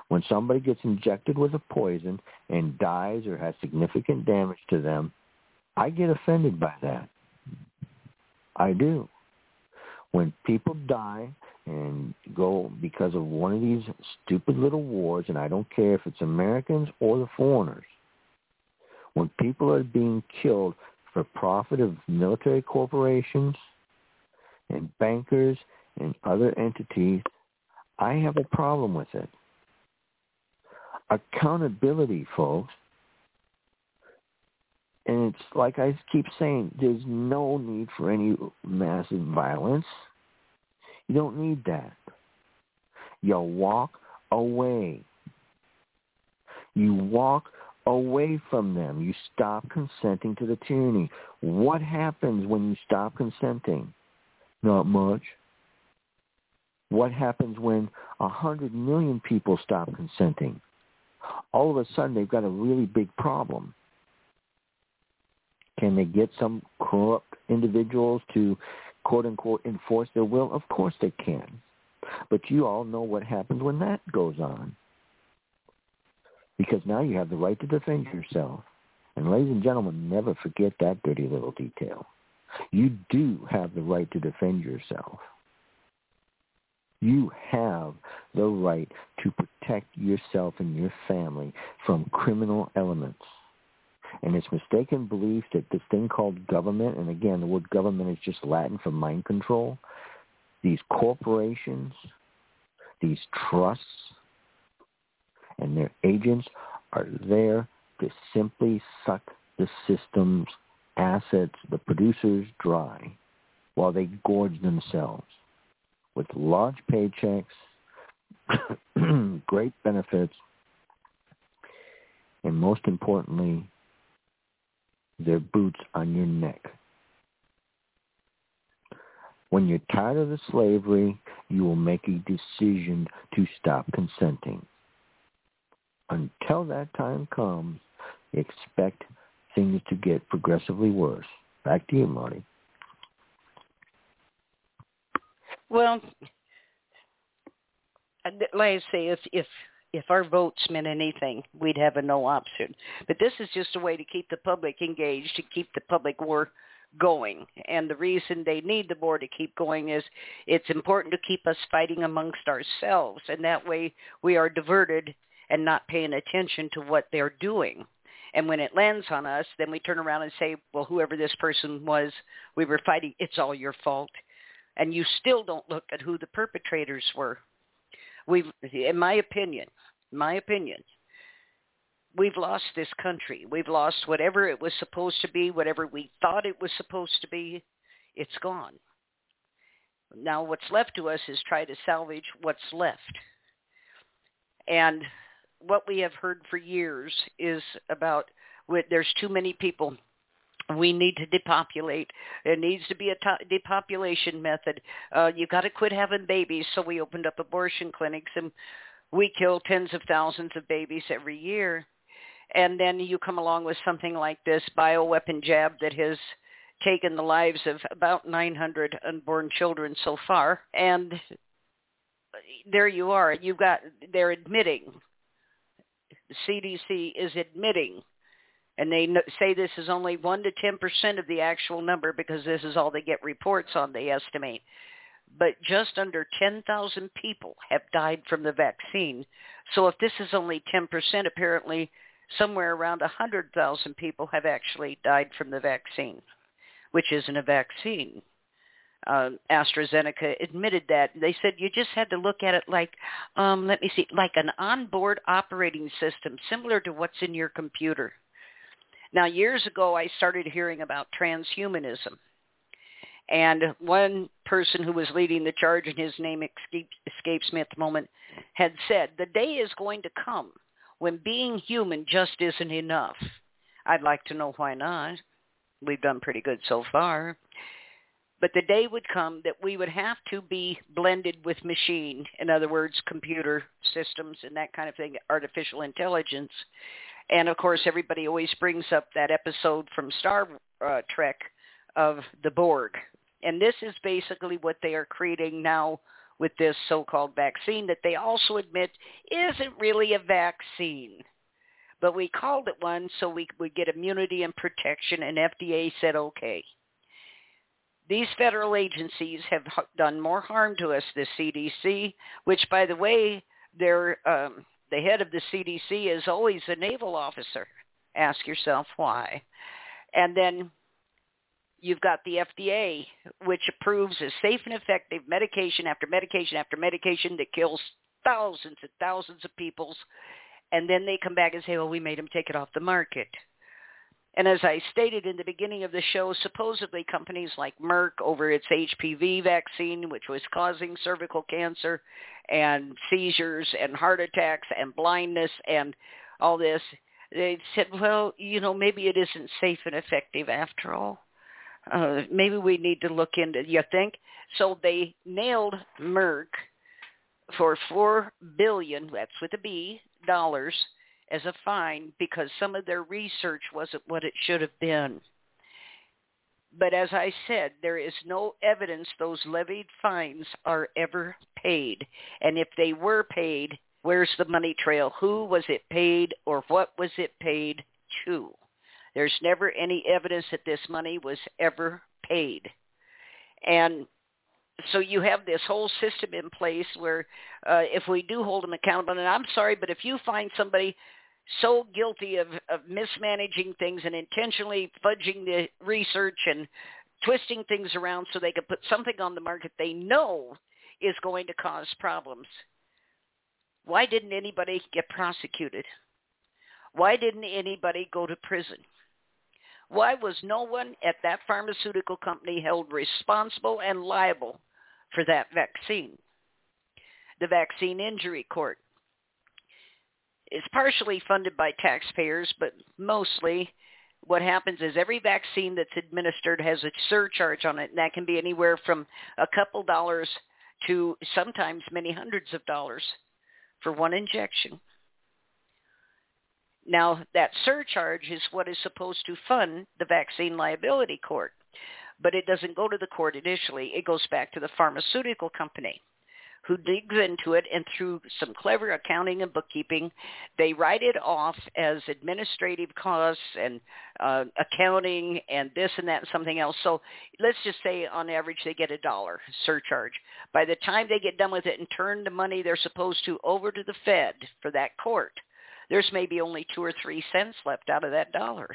When somebody gets injected with a poison and dies or has significant damage to them, I get offended by that. I do. When people die and go because of one of these stupid little wars, and I don't care if it's Americans or the foreigners, when people are being killed for profit of military corporations and bankers and other entities, I have a problem with it accountability, folks. And it's like I keep saying, there's no need for any massive violence. You don't need that. You walk away. You walk away from them. You stop consenting to the tyranny. What happens when you stop consenting? Not much. What happens when a hundred million people stop consenting? all of a sudden they've got a really big problem. Can they get some corrupt individuals to quote unquote enforce their will? Of course they can. But you all know what happens when that goes on. Because now you have the right to defend yourself. And ladies and gentlemen, never forget that dirty little detail. You do have the right to defend yourself. You have the right to protect yourself and your family from criminal elements. And it's mistaken belief that this thing called government, and again, the word government is just Latin for mind control, these corporations, these trusts, and their agents are there to simply suck the system's assets, the producers, dry while they gorge themselves with large paychecks, [COUGHS] great benefits, and most importantly, their boots on your neck. When you're tired of the slavery, you will make a decision to stop consenting. Until that time comes, expect things to get progressively worse. Back to you, Marti. Well, like I say, if if if our votes meant anything, we'd have a no option. But this is just a way to keep the public engaged, to keep the public war going. And the reason they need the war to keep going is it's important to keep us fighting amongst ourselves. And that way we are diverted and not paying attention to what they're doing. And when it lands on us, then we turn around and say, well, whoever this person was, we were fighting, it's all your fault. And you still don't look at who the perpetrators were. We've, in my opinion, my opinion, we've lost this country. We've lost whatever it was supposed to be, whatever we thought it was supposed to be. It's gone. Now what's left to us is try to salvage what's left. And what we have heard for years is about there's too many people we need to depopulate. There needs to be a to- depopulation method. Uh, you got to quit having babies. So we opened up abortion clinics, and we kill tens of thousands of babies every year. And then you come along with something like this bioweapon jab that has taken the lives of about 900 unborn children so far. And there you are. You've got, they're admitting, CDC is admitting and they say this is only 1 to 10% of the actual number because this is all they get reports on, they estimate. But just under 10,000 people have died from the vaccine. So if this is only 10%, apparently somewhere around 100,000 people have actually died from the vaccine, which isn't a vaccine. Uh, AstraZeneca admitted that. They said you just had to look at it like, um, let me see, like an onboard operating system, similar to what's in your computer now, years ago, I started hearing about transhumanism. And one person who was leading the charge, and his name escapes, me at the moment, had said, the day is going to come when being human just isn't enough. I'd like to know why not. We've done pretty good so far. But the day would come that we would have to be blended with machine, in other words, computer systems and that kind of thing, artificial intelligence, and of course, everybody always brings up that episode from Star uh, Trek of the Borg. And this is basically what they are creating now with this so-called vaccine that they also admit isn't really a vaccine. But we called it one so we would get immunity and protection, and FDA said okay. These federal agencies have done more harm to us, the CDC, which, by the way, they're um, the head of the CDC is always a naval officer. Ask yourself why. And then you've got the FDA, which approves a safe and effective medication after medication after medication that kills thousands and thousands of people. And then they come back and say, well, we made them take it off the market. And as I stated in the beginning of the show, supposedly companies like Merck over its HPV vaccine, which was causing cervical cancer and seizures and heart attacks and blindness and all this, they said, well, you know, maybe it isn't safe and effective after all. Uh, maybe we need to look into, you think? So they nailed Merck for 4 billion, that's with a B, dollars as a fine because some of their research wasn't what it should have been. But as I said, there is no evidence those levied fines are ever paid. And if they were paid, where's the money trail? Who was it paid or what was it paid to? There's never any evidence that this money was ever paid. And so you have this whole system in place where uh, if we do hold them accountable, and I'm sorry, but if you find somebody so guilty of, of mismanaging things and intentionally fudging the research and twisting things around so they can put something on the market they know is going to cause problems. Why didn't anybody get prosecuted? Why didn't anybody go to prison? Why was no one at that pharmaceutical company held responsible and liable for that vaccine? The Vaccine Injury Court is partially funded by taxpayers, but mostly what happens is every vaccine that's administered has a surcharge on it, and that can be anywhere from a couple dollars to sometimes many hundreds of dollars for one injection. Now, that surcharge is what is supposed to fund the vaccine liability court, but it doesn't go to the court initially. It goes back to the pharmaceutical company who digs into it and through some clever accounting and bookkeeping, they write it off as administrative costs and uh, accounting and this and that and something else. So let's just say on average they get a dollar surcharge. By the time they get done with it and turn the money they're supposed to over to the Fed for that court, there's maybe only two or three cents left out of that dollar.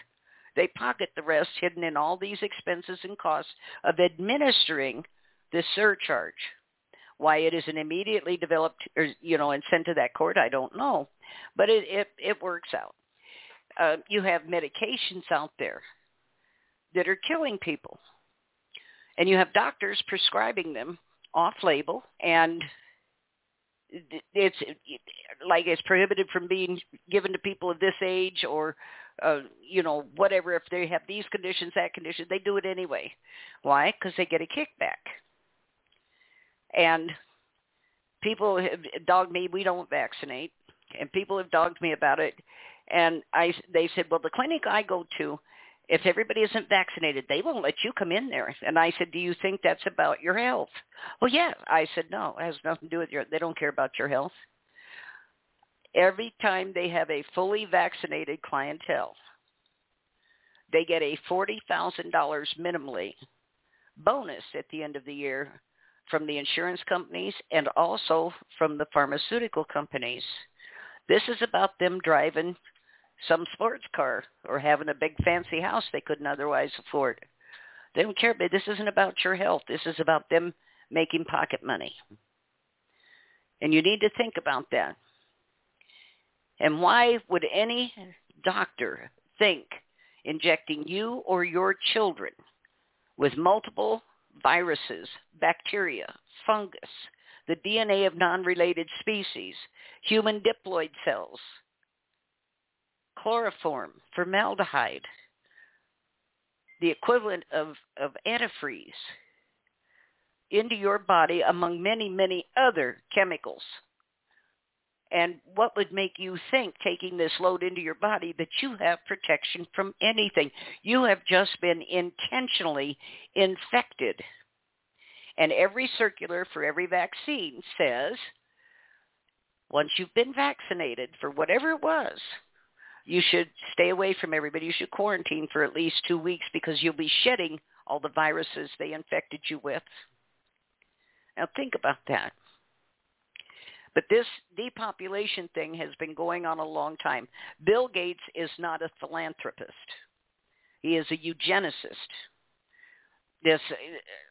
They pocket the rest hidden in all these expenses and costs of administering this surcharge. Why it isn't immediately developed or you know and sent to that court, I don't know, but it it, it works out. Uh, you have medications out there that are killing people, and you have doctors prescribing them off label and it's like it's prohibited from being given to people of this age or uh, you know whatever. If they have these conditions that condition they do it anyway. Why? Because they get a kickback and people have dogged me we don't vaccinate and people have dogged me about it and i they said well the clinic i go to if everybody isn't vaccinated, they won't let you come in there. And I said, do you think that's about your health? Well, yeah. I said, no, it has nothing to do with your, they don't care about your health. Every time they have a fully vaccinated clientele, they get a $40,000 minimally bonus at the end of the year from the insurance companies and also from the pharmaceutical companies. This is about them driving some sports car or having a big fancy house they couldn't otherwise afford. They don't care, but this isn't about your health. This is about them making pocket money. And you need to think about that. And why would any doctor think injecting you or your children with multiple viruses, bacteria, fungus, the DNA of non-related species, human diploid cells, chloroform, formaldehyde, the equivalent of, of antifreeze into your body among many, many other chemicals. And what would make you think taking this load into your body that you have protection from anything? You have just been intentionally infected. And every circular for every vaccine says, once you've been vaccinated for whatever it was, you should stay away from everybody. You should quarantine for at least two weeks because you'll be shedding all the viruses they infected you with. Now think about that. But this depopulation thing has been going on a long time. Bill Gates is not a philanthropist. He is a eugenicist. This,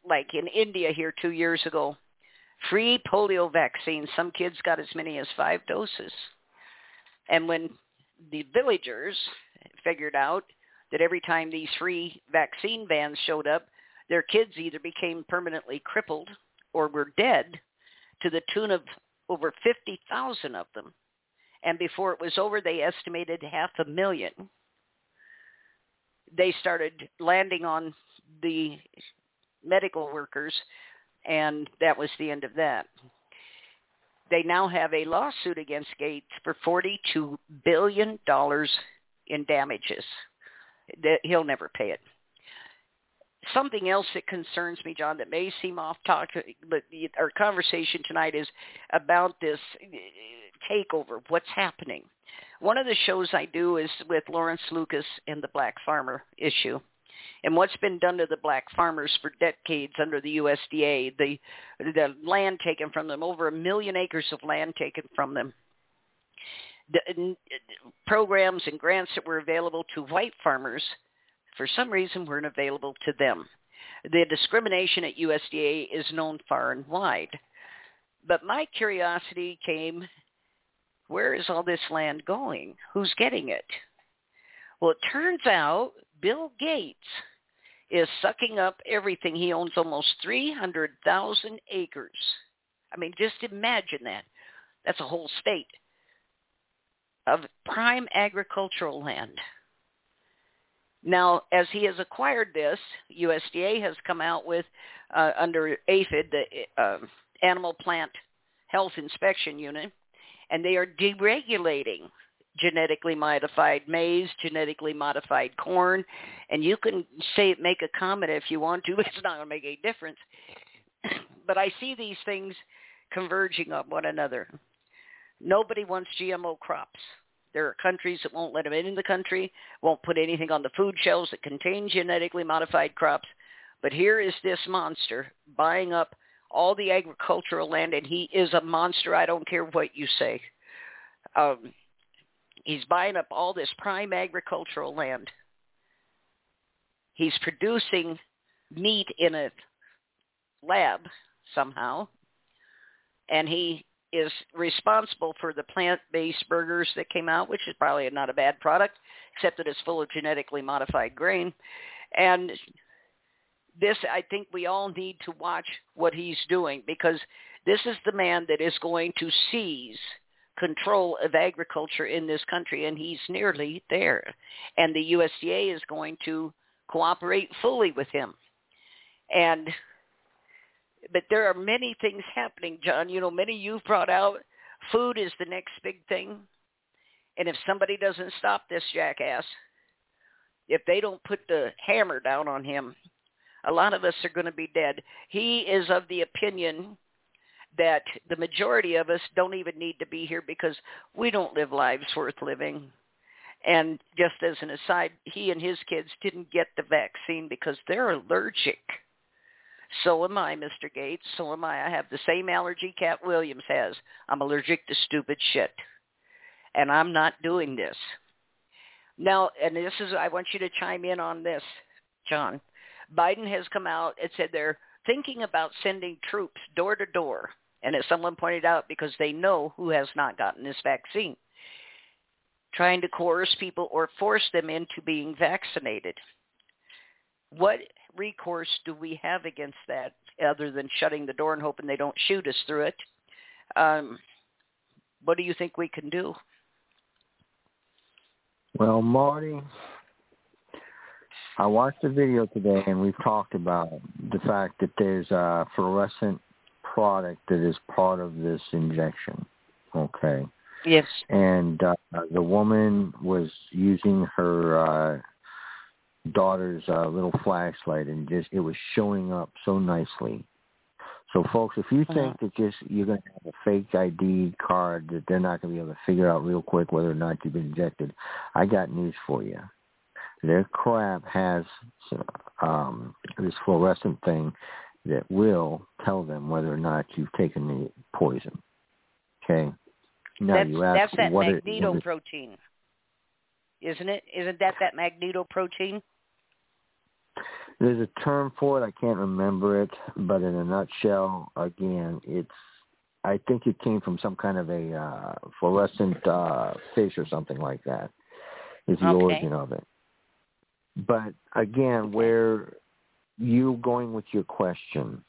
like in India here two years ago, free polio vaccines. Some kids got as many as five doses. And when the villagers figured out that every time these free vaccine vans showed up, their kids either became permanently crippled or were dead to the tune of over 50,000 of them. And before it was over, they estimated half a million. They started landing on the medical workers, and that was the end of that they now have a lawsuit against Gates for $42 billion in damages. He'll never pay it. Something else that concerns me, John, that may seem off topic, but our conversation tonight is about this uh, takeover, what's happening. one of the shows I do is with Lawrence Lucas and the Black Farmer issue. And what's been done to the black farmers for decades under the USDA, the the land taken from them, over a million acres of land taken from them. The, programs and grants that were available to white farmers, for some reason, weren't available to them. The discrimination at USDA is known far and wide. But my curiosity came where is all this land going? Who's getting it? Well, it turns out Bill Gates is sucking up everything. He owns almost 300,000 acres. I mean, just imagine that. That's a whole state of prime agricultural land. Now, as he has acquired this, USDA has come out with, uh, under APHIS, the uh, Animal Plant Health Inspection Unit, and they are deregulating genetically modified maize, genetically modified corn, and you can say make a comment if you want to. [LAUGHS] but It's not going to make any difference. [CLEARS THROAT] but I see these things converging on one another. Nobody wants GMO crops. There are countries that won't let them in the country, won't put anything on the food shelves that contain genetically modified crops. But here is this monster buying up all the agricultural land, and he is a monster. I don't care what you say. Um, he's buying up all this prime agricultural land. He's producing meat in a lab somehow, and he is responsible for the plant-based burgers that came out, which is probably not a bad product, except that it's full of genetically modified grain. And this, I think we all need to watch what he's doing because this is the man that is going to seize control of agriculture in this country, and he's nearly there. And the USDA is going to cooperate fully with him. And but there are many things happening, John. You know, many you've brought out. Food is the next big thing. And if somebody doesn't stop this jackass, if they don't put the hammer down on him, a lot of us are going to be dead. He is of the opinion that the majority of us don't even need to be here because we don't live lives worth living. And just as an aside, he and his kids didn't get the vaccine because they're allergic. So am I, Mr. Gates. So am I. I have the same allergy Katt Williams has. I'm allergic to stupid shit. And I'm not doing this. Now, and this is, I want you to chime in on this, John. Biden has come out and said they're thinking about sending troops door to door. And as someone pointed out, because they know who has not gotten this vaccine, trying to coerce people or force them into being vaccinated. What recourse do we have against that other than shutting the door and hoping they don't shoot us through it? Um, what do you think we can do? Well, Marti, I watched the video today, and we've talked about the fact that there's a fluorescent product that is part of this injection. Okay. Yes. And uh, the woman was using her uh, daughter's uh, little flashlight, and just it was showing up so nicely. So, folks, if you think that just you're going to have a fake ID card that they're not going to be able to figure out real quick whether or not you've been injected, I got news for you their crap has um, this fluorescent thing that will tell them whether or not you've taken the poison. Okay. Now that's, you ask that's that what magnetoprotein, is isn't it? Isn't that that magnetoprotein? There's a term for it. I can't remember it, but in a nutshell, again, it's. I think it came from some kind of a uh, fluorescent uh, fish or something like that. Is the okay. origin of it. But again, where you going with your question,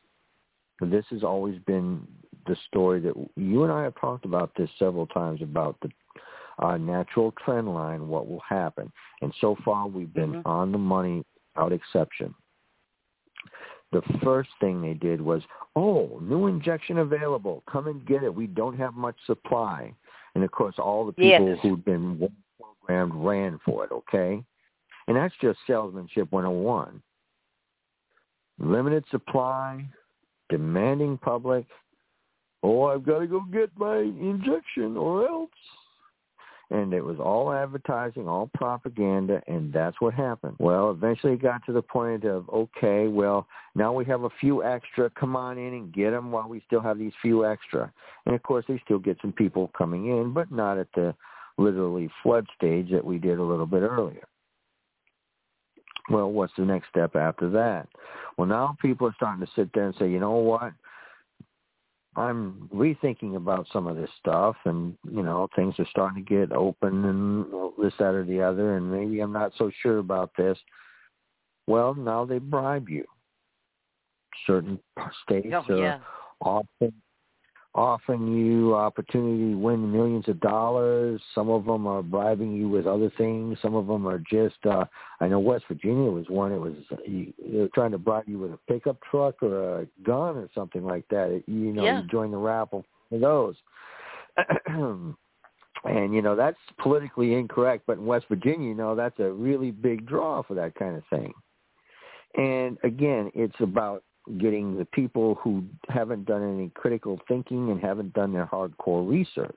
this has always been the story that you and I have talked about this several times about the uh, natural trend line, what will happen. And so far we've been mm-hmm. on the money without exception. The first thing they did was, oh, new injection available. Come and get it. We don't have much supply. And of course, all the people yes. who'd been programmed ran for it, okay? And that's just salesmanship 101. Limited supply, demanding public, oh, I've got to go get my injection or else. And it was all advertising, all propaganda, and that's what happened. Well, eventually it got to the point of, okay, well, now we have a few extra. Come on in and get them while we still have these few extra. And of course, they still get some people coming in, but not at the literally flood stage that we did a little bit earlier. Well, what's the next step after that? Well, now people are starting to sit there and say, you know what? I'm rethinking about some of this stuff, and you know things are starting to get open and this, that, or the other, and maybe I'm not so sure about this. Well, now they bribe you. Certain oh, states oh, yeah. are often offering you opportunity to win millions of dollars. Some of them are bribing you with other things. Some of them are just. uh I know West Virginia was one. It was they were trying to bribe you with a pickup truck or a gun or something like that. You know, yeah. you join the raffle for those. [CLEARS THROAT] and you know that's politically incorrect, but in West Virginia, you know that's a really big draw for that kind of thing. And again, it's about getting the people who haven't done any critical thinking and haven't done their hardcore research.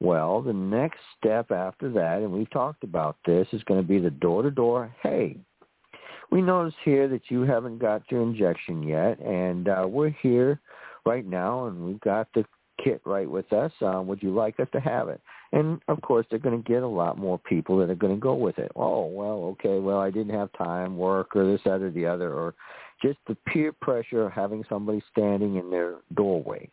Well, the next step after that, and we've talked about this, is going to be the door-to-door, hey, we notice here that you haven't got your injection yet, and uh, we're here right now, and we've got the kit right with us. Uh, would you like us to have it? And of course, they're going to get a lot more people that are going to go with it. Oh, well, okay, well, I didn't have time, work, or this, that, or the other, or just the peer pressure of having somebody standing in their doorway.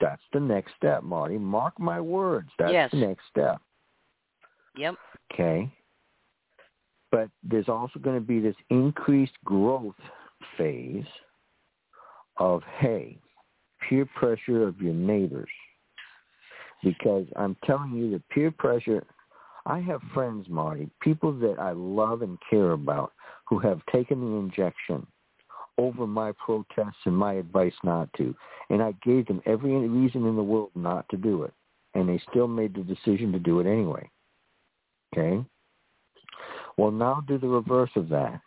That's the next step, Marti. Mark my words. That's yes. the next step. Yep. Okay. But there's also going to be this increased growth phase of, hey, peer pressure of your neighbors. Because I'm telling you, the peer pressure, I have friends, Marti, people that I love and care about who have taken the injection over my protests and my advice not to. And I gave them every reason in the world not to do it. And they still made the decision to do it anyway. Okay? Well, now do the reverse of that.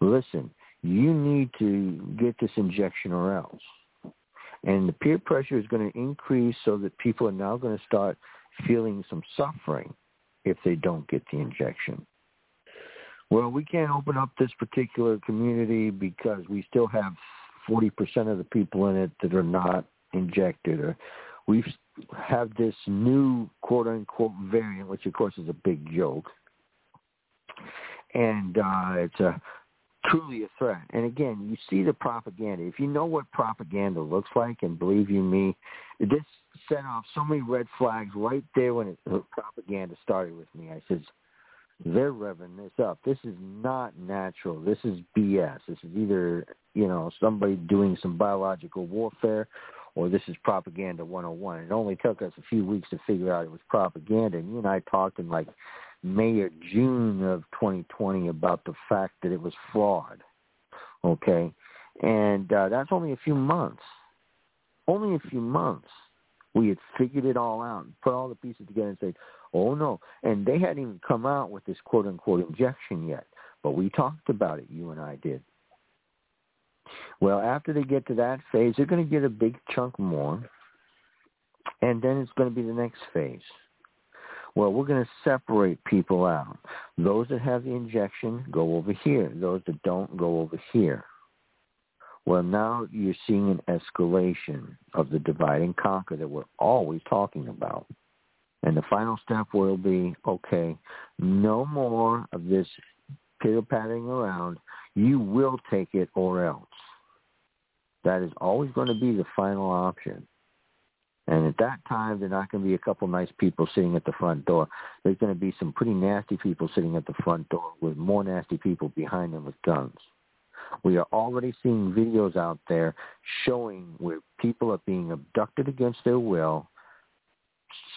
Listen, you need to get this injection or else. And the peer pressure is going to increase so that people are now going to start feeling some suffering if they don't get the injection. Well, we can't open up this particular community because we still have 40% of the people in it that are not injected. Or we have this new quote unquote variant, which of course is a big joke. And uh, it's a truly a threat. And again, you see the propaganda. If you know what propaganda looks like, and believe you me, this set off so many red flags right there when it, the propaganda started with me. I said, they're revving this up. This is not natural. This is BS. This is either, you know, somebody doing some biological warfare or this is propaganda 101. It only took us a few weeks to figure out it was propaganda. And you and I talked in like May or June of 2020 about the fact that it was fraud. Okay, and uh, that's only a few months. Only a few months. We had figured it all out and put all the pieces together and said, "Oh no!" And they hadn't even come out with this quote unquote injection yet, but we talked about it. You and I did. Well, after they get to that phase, they're going to get a big chunk more, and then it's going to be the next phase well, we're going to separate people out. Those that have the injection go over here. Those that don't go over here. Well, now you're seeing an escalation of the divide and conquer that we're always talking about. And the final step will be, okay, no more of this pitter-patting around. You will take it or else. That is always going to be the final option. And at that time, there are not going to be a couple nice people sitting at the front door. There's going to be some pretty nasty people sitting at the front door with more nasty people behind them with guns. We are already seeing videos out there showing where people are being abducted against their will,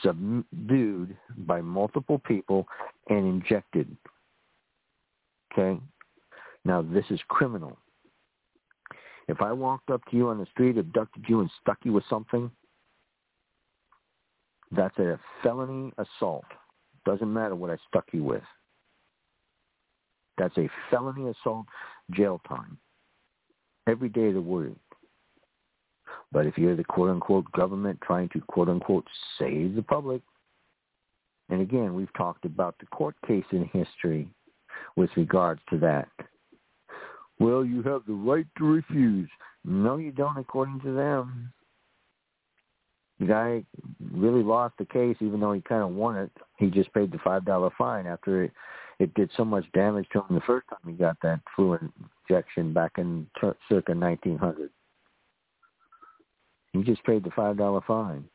subdued by multiple people, and injected. Okay? Now, this is criminal. If I walked up to you on the street, abducted you, and stuck you with something, that's a felony assault. Doesn't matter what I stuck you with. That's a felony assault jail time. Every day of the week. But if you're the quote-unquote government trying to quote-unquote save the public, and again, we've talked about the court case in history with regards to that. Well, you have the right to refuse. No, you don't, according to them. The guy really lost the case, even though he kind of won it. He just paid the five dollar fine after it, it did so much damage to him the first time he got that flu injection back in circa 1900. He just paid the five dollar fine,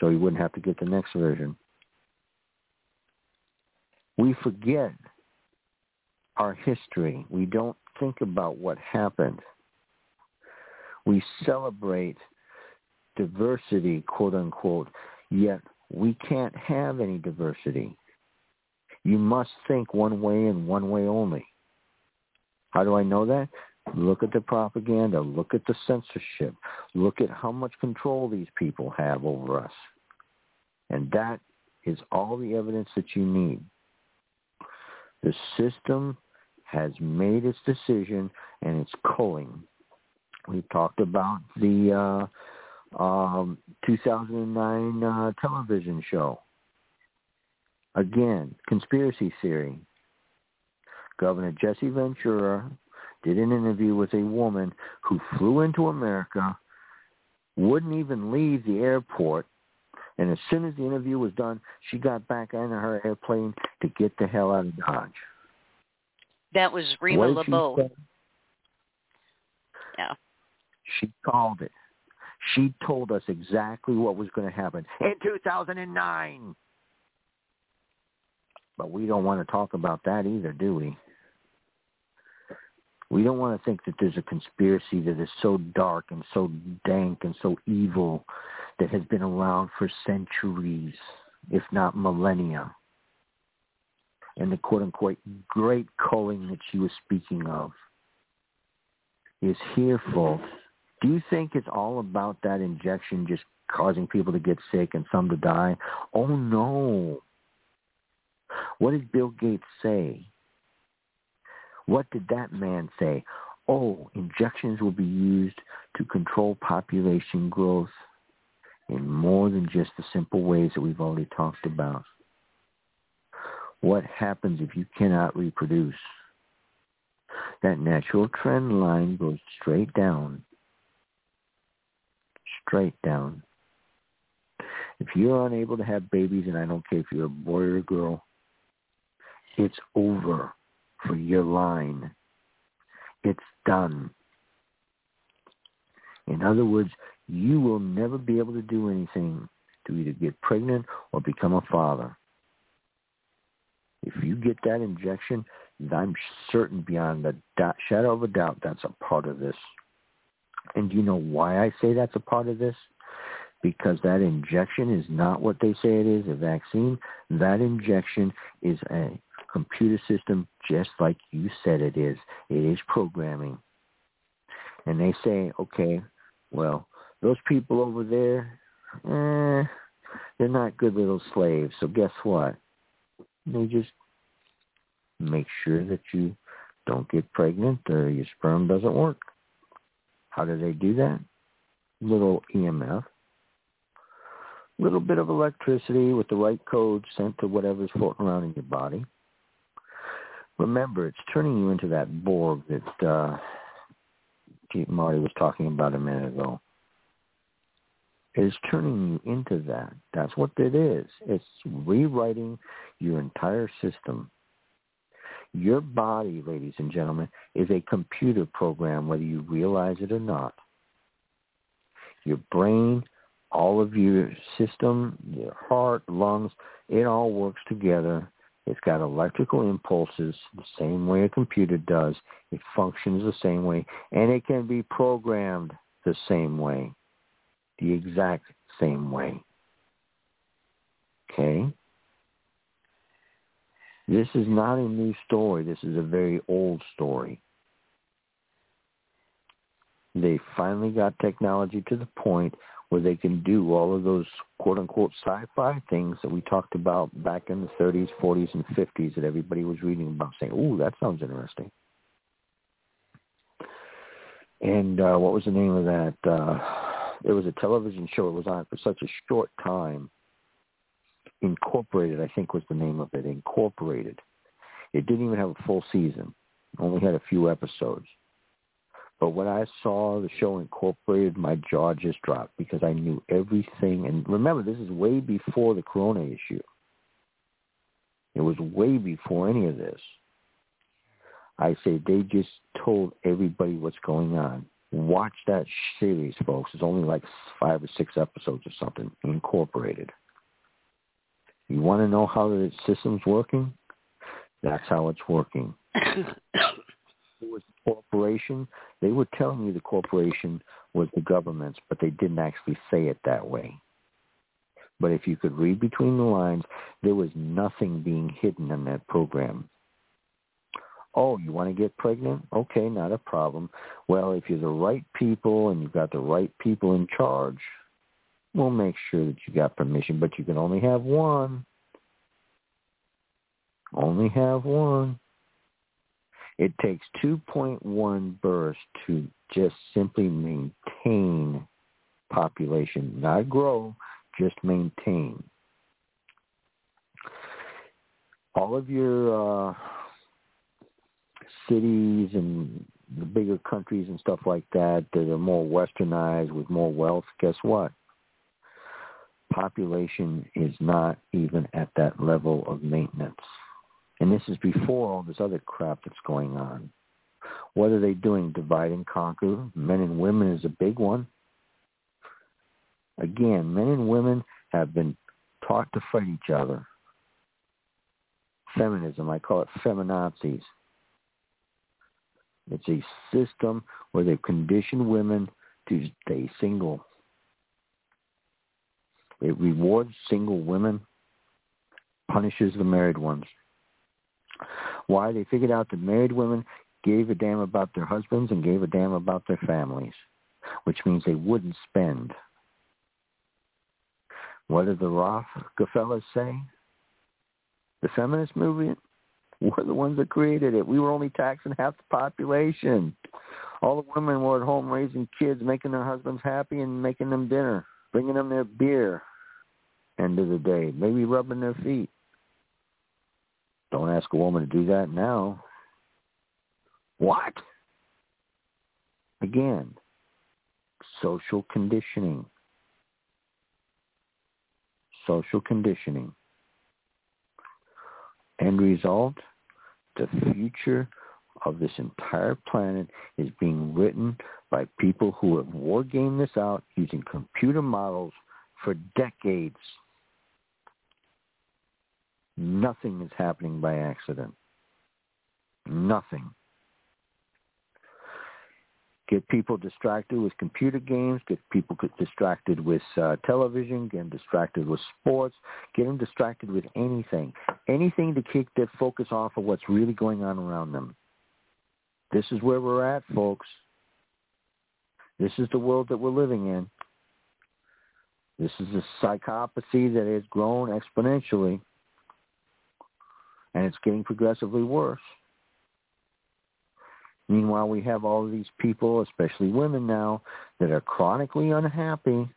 so he wouldn't have to get the next version. We forget our history. We don't think about what happened. We celebrate diversity, quote unquote, yet we can't have any diversity. You must think one way and one way only. How do I know that? Look at the propaganda. Look at the censorship. Look at how much control these people have over us. And that is all the evidence that you need. The system has made its decision and it's culling. We talked about the uh, um, 2009 uh, television show. Again, conspiracy theory. Governor Jesse Ventura did an interview with a woman who flew into America, wouldn't even leave the airport, and as soon as the interview was done, she got back on her airplane to get the hell out of Dodge. That was Rima Laibow. Yeah. She called it. She told us exactly what was going to happen in 2009. But we don't want to talk about that either, do we? We don't want to think that there's a conspiracy that is so dark and so dank and so evil that has been around for centuries, if not millennia. And the quote unquote great culling that she was speaking of is here, folks. Do you think it's all about that injection just causing people to get sick and some to die? Oh no. What did Bill Gates say? What did that man say? Oh, injections will be used to control population growth in more than just the simple ways that we've already talked about. What happens if you cannot reproduce? That natural trend line goes straight down. Straight down. If you're unable to have babies, and I don't care if you're a boy or a girl, it's over for your line. It's done. In other words, you will never be able to do anything to either get pregnant or become a father. If you get that injection, I'm certain beyond the shadow of a doubt that's a part of this. And do you know why I say that's a part of this? Because that injection is not what they say it is, a vaccine. That injection is a computer system just like you said it is. It is programming. And they say, okay, well, those people over there, eh, they're not good little slaves. So guess what? They just make sure that you don't get pregnant or your sperm doesn't work. How do they do that? Little EMF, little bit of electricity with the right code sent to whatever's floating around in your body remember, it's turning you into that Borg that uh, Marti was talking about a minute ago. It is turning you into that. That's what it is. It's rewriting your entire system. Your body, ladies and gentlemen, is a computer program, whether you realize it or not. Your brain, all of your system, your heart, lungs, it all works together it's got electrical impulses the same way a computer does. It functions the same way, and it can be programmed the same way, the exact same way. Okay? This is not a new story. This is a very old story. They finally got technology to the point where they can do all of those quote unquote sci-fi things that we talked about back in the 30s, 40s, and 50s that everybody was reading about, saying, "Oh, that sounds interesting." And uh, what was the name of that? Uh, It was a television show. It was on for such a short time. Incorporated, I think, was the name of it. Incorporated. It didn't even have a full season. Only had a few episodes. But when I saw the show Incorporated, my jaw just dropped because I knew everything. And remember, this is way before the Corona issue. It was way before any of this. I say they just told everybody what's going on. Watch that series, folks. It's only like five or six episodes or something, incorporated. You want to know how the system's working? That's how it's working. [COUGHS] was the corporation. They were telling you the corporation was the government's, but they didn't actually say it that way. But if you could read between the lines, there was nothing being hidden in that program. Oh, you want to get pregnant? Okay, not a problem. Well, if you're the right people and you've got the right people in charge, we'll make sure that you got permission, but you can only have one. Only have one. It takes 2.1 births to just simply maintain population, not grow, just maintain. All of your uh, cities and the bigger countries and stuff like that that are more westernized with more wealth, guess what? Population is not even at that level of maintenance. And this is before all this other crap that's going on. What are they doing? Divide and conquer. Men and women is a big one. Again, men and women have been taught to fight each other. Feminism, I call it feminazis. It's a system where they've conditioned women to stay single. It rewards single women, punishes the married ones. Why? They figured out that married women gave a damn about their husbands and gave a damn about their families, which means they wouldn't spend. What did the Rockefellers say? The feminist movement we're the ones that created it. We were only taxing half the population. All the women were at home raising kids, making their husbands happy and making them dinner, bringing them their beer. End of the day, maybe rubbing their feet. Don't ask a woman to do that now. What? Again, social conditioning. Social conditioning. End result, the future of this entire planet is being written by people who have war gamed this out using computer models for decades. Nothing is happening by accident. Nothing get people distracted with computer games, get people distracted with uh, television, get them distracted with sports, get them distracted with anything, anything to kick their focus off of what's really going on around them. This is where we're at, folks. This is the world that we're living in. This is a psychopathy that has grown exponentially, and it's getting progressively worse. Meanwhile, we have all of these people, especially women now, that are chronically unhappy.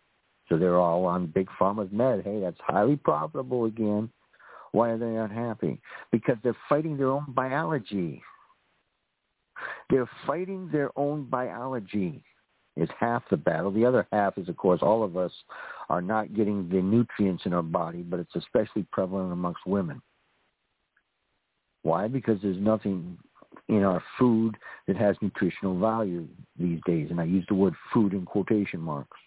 So they're all on big pharma's med. Hey, that's highly profitable again. Why are they unhappy? Because they're fighting their own biology. They're fighting their own biology is half the battle. The other half is, of course, all of us are not getting the nutrients in our body, but it's especially prevalent amongst women. Why? Because there's nothing in our food that has nutritional value these days. And I use the word food in quotation marks.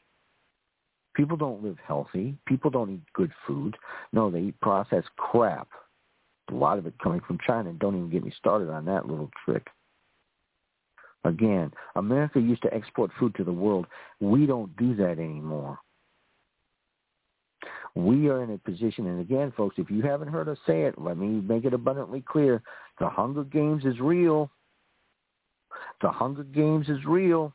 People don't live healthy. People don't eat good food. No, they eat processed crap. A lot of it coming from China. Don't even get me started on that little trick. Again, America used to export food to the world. We don't do that anymore. We are in a position, and again, folks, if you haven't heard us say it, let me make it abundantly clear. The Hunger Games is real. The Hunger Games is real.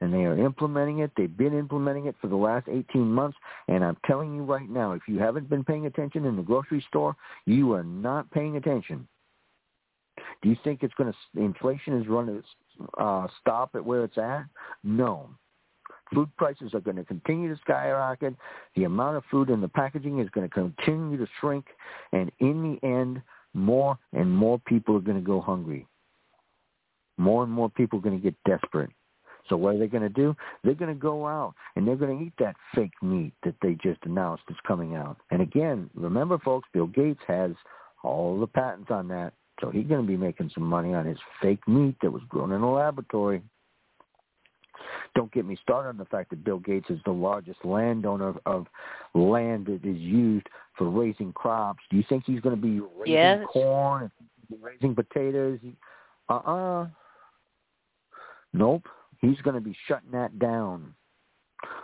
And they are implementing it. They've been implementing it for the last 18 months. And I'm telling you right now, if you haven't been paying attention in the grocery store, you are not paying attention. Do you think it's going to, inflation is going to uh, stop at where it's at? No. Food prices are going to continue to skyrocket. The amount of food in the packaging is going to continue to shrink. And in the end, more and more people are going to go hungry. More and more people are going to get desperate. So what are they going to do? They're going to go out and they're going to eat that fake meat that they just announced is coming out. And again, remember, folks, Bill Gates has all the patents on that. So he's going to be making some money on his fake meat that was grown in a laboratory. Don't get me started on the fact that Bill Gates is the largest landowner of, of land that is used for raising crops. Do you think he's going to be raising yes. corn, raising potatoes? Uh-uh. Nope. He's going to be shutting that down.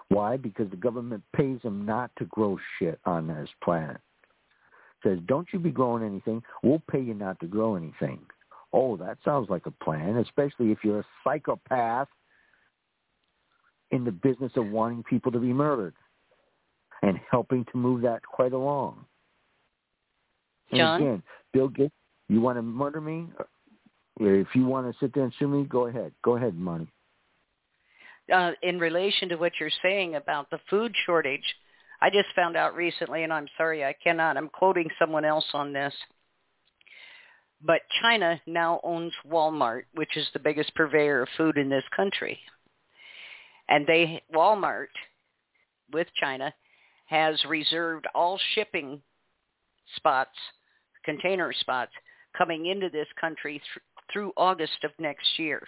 Why? Because the government pays him not to grow shit on this planet. Says, don't you be growing anything. We'll pay you not to grow anything. Oh, that sounds like a plan, especially if you're a psychopath in the business of wanting people to be murdered and helping to move that quite along. John? And again, Bill Gates, you want to murder me? If you want to sit there and sue me, go ahead. Go ahead, money. Uh, in relation to what you're saying about the food shortage, I just found out recently, and I'm sorry I cannot, I'm quoting someone else on this, but China now owns Walmart, which is the biggest purveyor of food in this country. And they Walmart with China has reserved all shipping spots, container spots coming into this country th- through August of next year.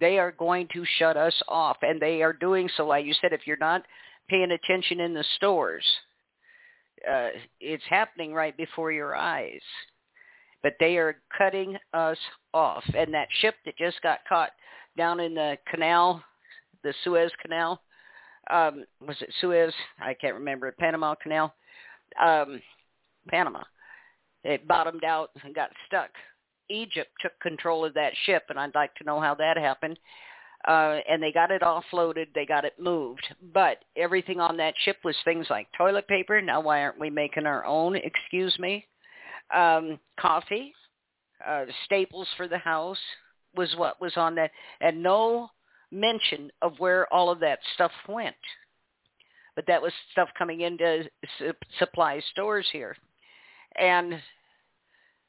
They are going to shut us off, and they are doing so. Like you said, if you're not paying attention in the stores, uh, it's happening right before your eyes. But they are cutting us off, and that ship that just got caught down in the canal the Suez Canal. Um, was it Suez? I can't remember. Panama Canal. Um, Panama. It bottomed out and got stuck. Egypt took control of that ship, and I'd like to know how that happened. Uh, and they got it offloaded. They got it moved. But everything on that ship was things like toilet paper. Now, why aren't we making our own? Excuse me. Um, coffee, uh, staples for the house was what was on that, and no mention of where all of that stuff went. But that was stuff coming into su- supply stores here. And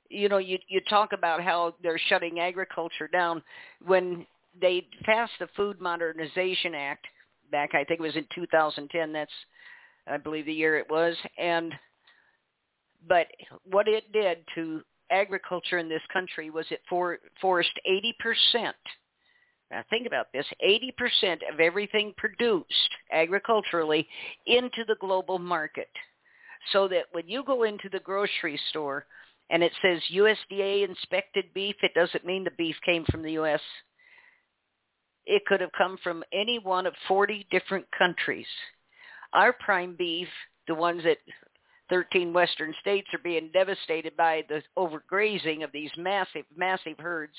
you know, you you talk about how they're shutting agriculture down when they passed the Food Modernization Act back I think it was in 2010 that's I believe the year it was and but what it did to agriculture in this country was it for, forced 80% now think about this, 80% of everything produced agriculturally into the global market. So that when you go into the grocery store and it says USDA inspected beef, it doesn't mean the beef came from the US. It could have come from any one of 40 different countries. Our prime beef, the ones that 13 western states are being devastated by the overgrazing of these massive, massive herds,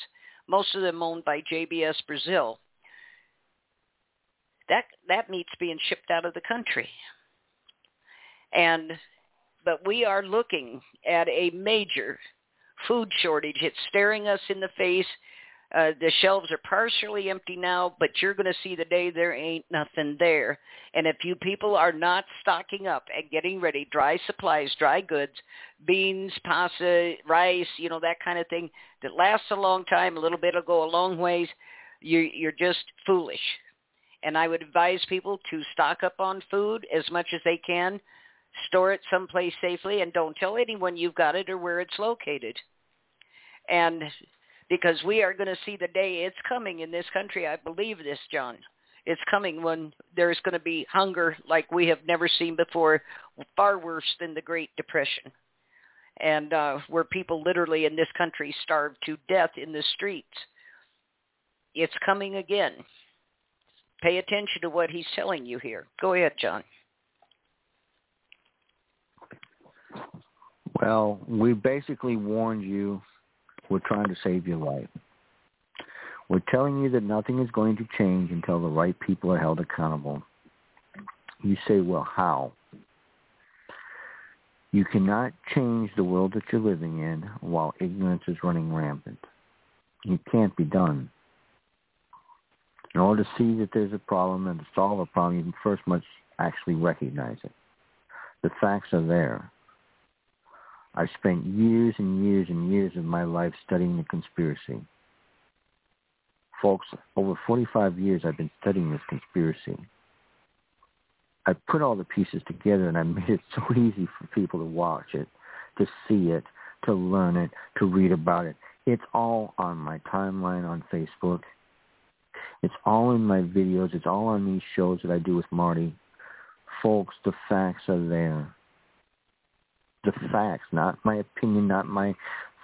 most of them owned by JBS Brazil. That that meat's being shipped out of the country. And but we are looking at a major food shortage. It's staring us in the face. Uh, the shelves are partially empty now, but you're going to see the day there ain't nothing there. And if you people are not stocking up and getting ready, dry supplies, dry goods, beans, pasta, rice, you know, that kind of thing that lasts a long time, a little bit will go a long ways, you're, you're just foolish. And I would advise people to stock up on food as much as they can, store it someplace safely, and don't tell anyone you've got it or where it's located. And because we are going to see the day it's coming in this country. I believe this, John. It's coming when there's going to be hunger like we have never seen before, far worse than the Great Depression, and uh, where people literally in this country starve to death in the streets. It's coming again. Pay attention to what he's telling you here. Go ahead, John. Well, we basically warned you we're trying to save your life. We're telling you that nothing is going to change until the right people are held accountable. You say, well, how? You cannot change the world that you're living in while ignorance is running rampant. It can't be done. In order to see that there's a problem and to solve a problem, you first must actually recognize it. The facts are there. I've spent years and years and years of my life studying the conspiracy. Folks, over 45 years I've been studying this conspiracy. I put all the pieces together and I made it so easy for people to watch it, to see it, to learn it, to read about it. It's all on my timeline on Facebook. It's all in my videos. It's all on these shows that I do with Marty. Folks, the facts are there. The facts, not my opinion, not my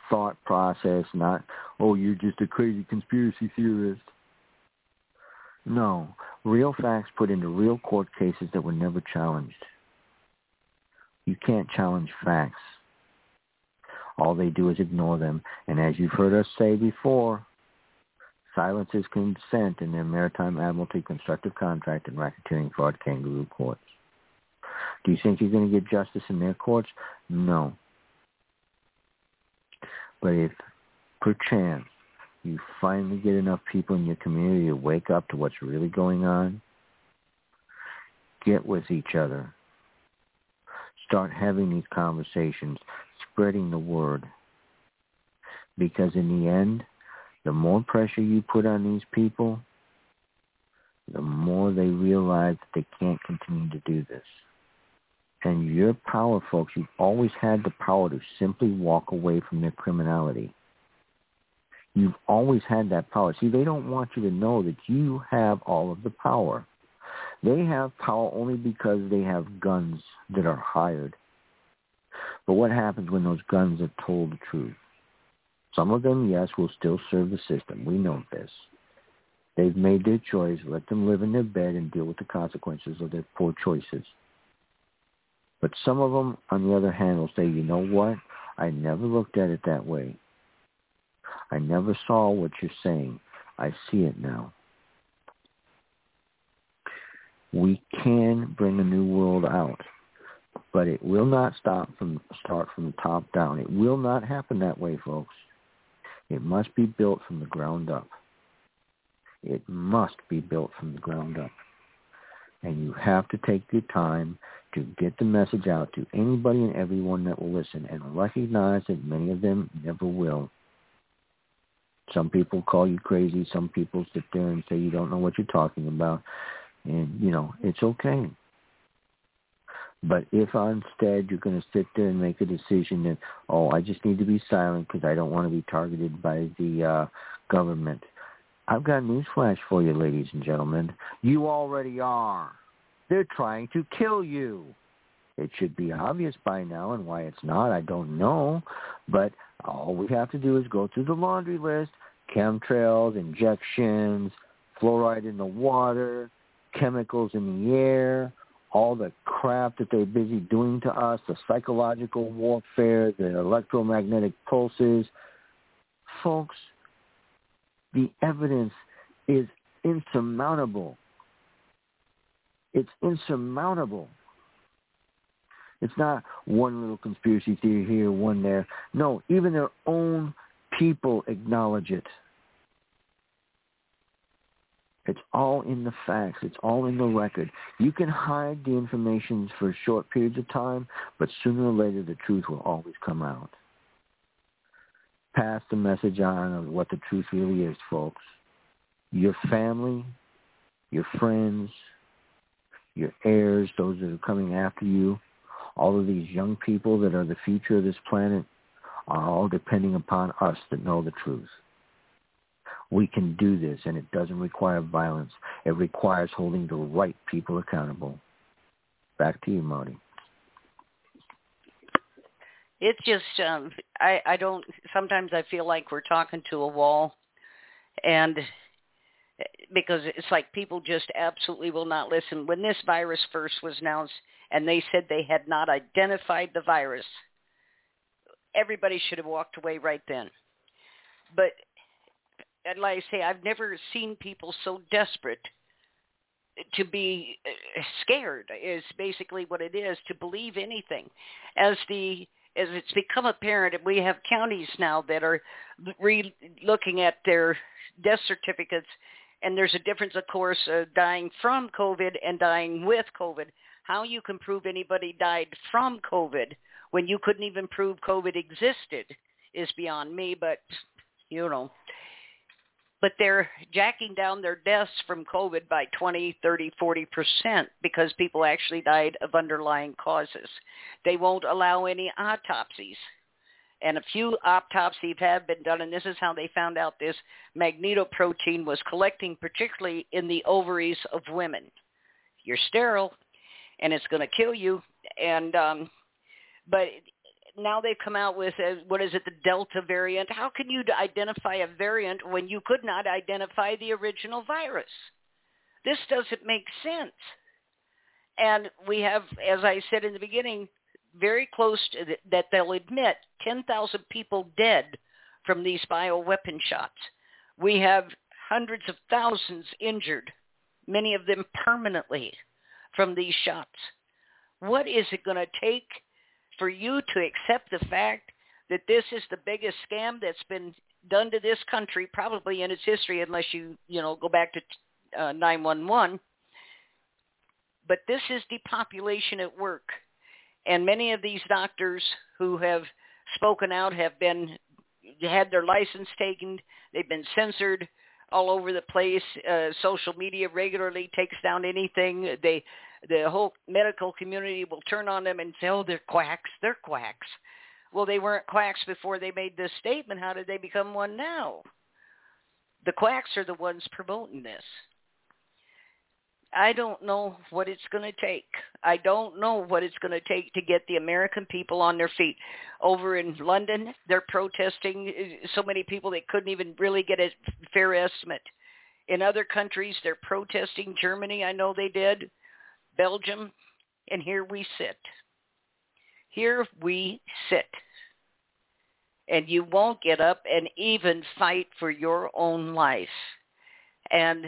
thought process, not, oh, you're just a crazy conspiracy theorist. No, real facts put into real court cases that were never challenged. You can't challenge facts. All they do is ignore them. And as you've heard us say before, silence is consent in their maritime admiralty constructive contract and racketeering fraud kangaroo courts. Do you think you're going to get justice in their courts? No. But if perchance you finally get enough people in your community to wake up to what's really going on, get with each other. Start having these conversations, spreading the word. Because in the end, the more pressure you put on these people, the more they realize that they can't continue to do this. And your power, folks, you've always had the power to simply walk away from their criminality. You've always had that power. See, they don't want you to know that you have all of the power. They have power only because they have guns that are hired. But what happens when those guns are told the truth? Some of them, yes, will still serve the system. We know this. They've made their choice. Let them live in their bed and deal with the consequences of their poor choices. But some of them, on the other hand, will say, you know what? I never looked at it that way. I never saw what you're saying. I see it now. We can bring a new world out, but it will not stop from start from the top down. It will not happen that way, folks. It must be built from the ground up. It must be built from the ground up. And you have to take the time to get the message out to anybody and everyone that will listen and recognize that many of them never will. Some people call you crazy. Some people sit there and say you don't know what you're talking about. And, you know, it's okay. But if instead you're going to sit there and make a decision that, oh, I just need to be silent because I don't want to be targeted by the uh, government, I've got a newsflash for you, ladies and gentlemen. You already are. They're trying to kill you. It should be obvious by now, and why it's not, I don't know. But all we have to do is go through the laundry list, chemtrails, injections, fluoride in the water, chemicals in the air, all the crap that they're busy doing to us, the psychological warfare, the electromagnetic pulses. Folks, the evidence is insurmountable. It's insurmountable. It's not one little conspiracy theory here, one there. No, even their own people acknowledge it. It's all in the facts. It's all in the record. You can hide the information for short periods of time, but sooner or later the truth will always come out. Pass the message on of what the truth really is, folks. Your family, your friends, your heirs, those that are coming after you, all of these young people that are the future of this planet are all depending upon us that know the truth. We can do this, and it doesn't require violence. It requires holding the right people accountable. Back to you, Marti. It's just um, I I don't. Sometimes I feel like we're talking to a wall, and because it's like people just absolutely will not listen. When this virus first was announced, and they said they had not identified the virus, everybody should have walked away right then. But and like I say, I've never seen people so desperate to be uh, scared is basically what it is to believe anything as the as it's become apparent and we have counties now that are re- looking at their death certificates And there's a difference, of course, uh, dying from COVID and dying with COVID. How you can prove anybody died from COVID when you couldn't even prove COVID existed is beyond me, but you know. But they're jacking down their deaths from COVID by 20, 30, 40% because people actually died of underlying causes. They won't allow any autopsies and a few autopsies have been done, and this is how they found out this magnetoprotein was collecting, particularly in the ovaries of women. You're sterile, and it's going to kill you. And um, but now they've come out with what is it, the Delta variant? How can you identify a variant when you could not identify the original virus? This doesn't make sense. And we have, as I said in the beginning, very close to th- that they'll admit 10,000 people dead from these bioweapon shots. We have hundreds of thousands injured, many of them permanently from these shots. What is it going to take for you to accept the fact that this is the biggest scam that's been done to this country probably in its history unless you, you know, go back to uh, 911. But this is depopulation at work. And many of these doctors who have spoken out have been had their license taken. They've been censored all over the place. Uh, social media regularly takes down anything. They, the whole medical community will turn on them and say, "Oh, they're quacks. They're quacks." Well, they weren't quacks before they made this statement. How did they become one now? The quacks are the ones promoting this. I don't know what it's going to take. I don't know what it's going to take to get the American people on their feet. Over in London, they're protesting uh, so many people they couldn't even really get a fair estimate. In other countries, they're protesting. Germany, I know they did. Belgium, and here we sit. Here we sit. And you won't get up and even fight for your own life. And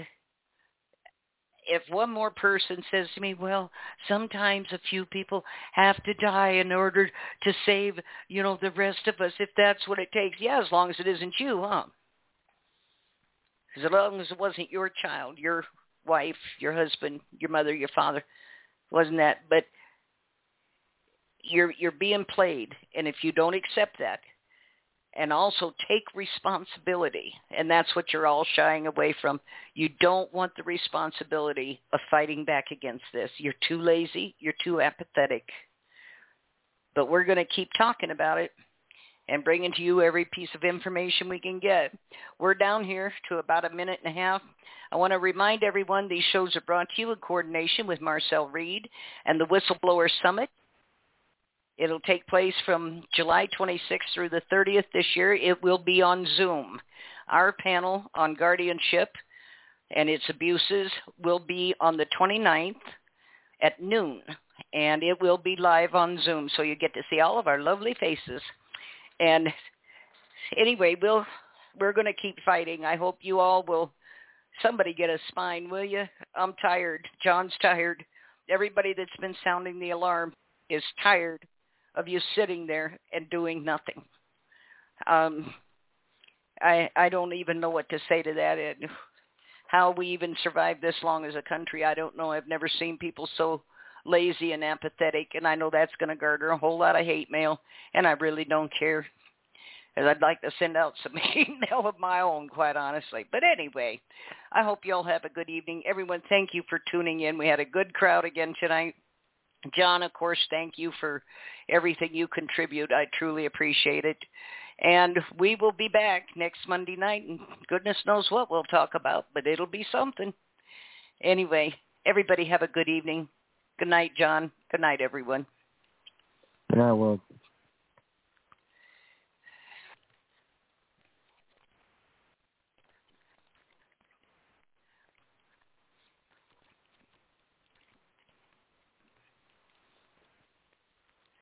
if one more person says to me, well, sometimes a few people have to die in order to save, you know, the rest of us, if that's what it takes. Yeah, as long as it isn't you, huh? As long as it wasn't your child, your wife, your husband, your mother, your father, wasn't that? But you're you're being played, and if you don't accept that, and also take responsibility. And that's what you're all shying away from. You don't want the responsibility of fighting back against this. You're too lazy. You're too apathetic. But we're going to keep talking about it and bringing to you every piece of information we can get. We're down here to about a minute and a half. I want to remind everyone these shows are brought to you in coordination with Marcel Reid and the Whistleblower Summit. It'll take place from July 26th through the 30th this year. It will be on Zoom. Our panel on guardianship and its abuses will be on the 29th at noon, and it will be live on Zoom, so you get to see all of our lovely faces. And [LAUGHS] anyway, we'll we're going to keep fighting. I hope you all will. Somebody get a spine, will you? I'm tired. John's tired. Everybody that's been sounding the alarm is tired of you sitting there and doing nothing. Um, I I don't even know what to say to that. And how we even survived this long as a country, I don't know. I've never seen people so lazy and apathetic, and I know that's going to garner a whole lot of hate mail, and I really don't care. As I'd like to send out [LAUGHS] some hate mail of my own, quite honestly. But anyway, I hope you all have a good evening. Everyone, thank you for tuning in. We had a good crowd again tonight. John, of course, thank you for everything you contribute. I truly appreciate it. And we will be back next Monday night, and goodness knows what we'll talk about, but it'll be something. Anyway, everybody have a good evening. Good night, John. Good night, everyone. Yeah, well,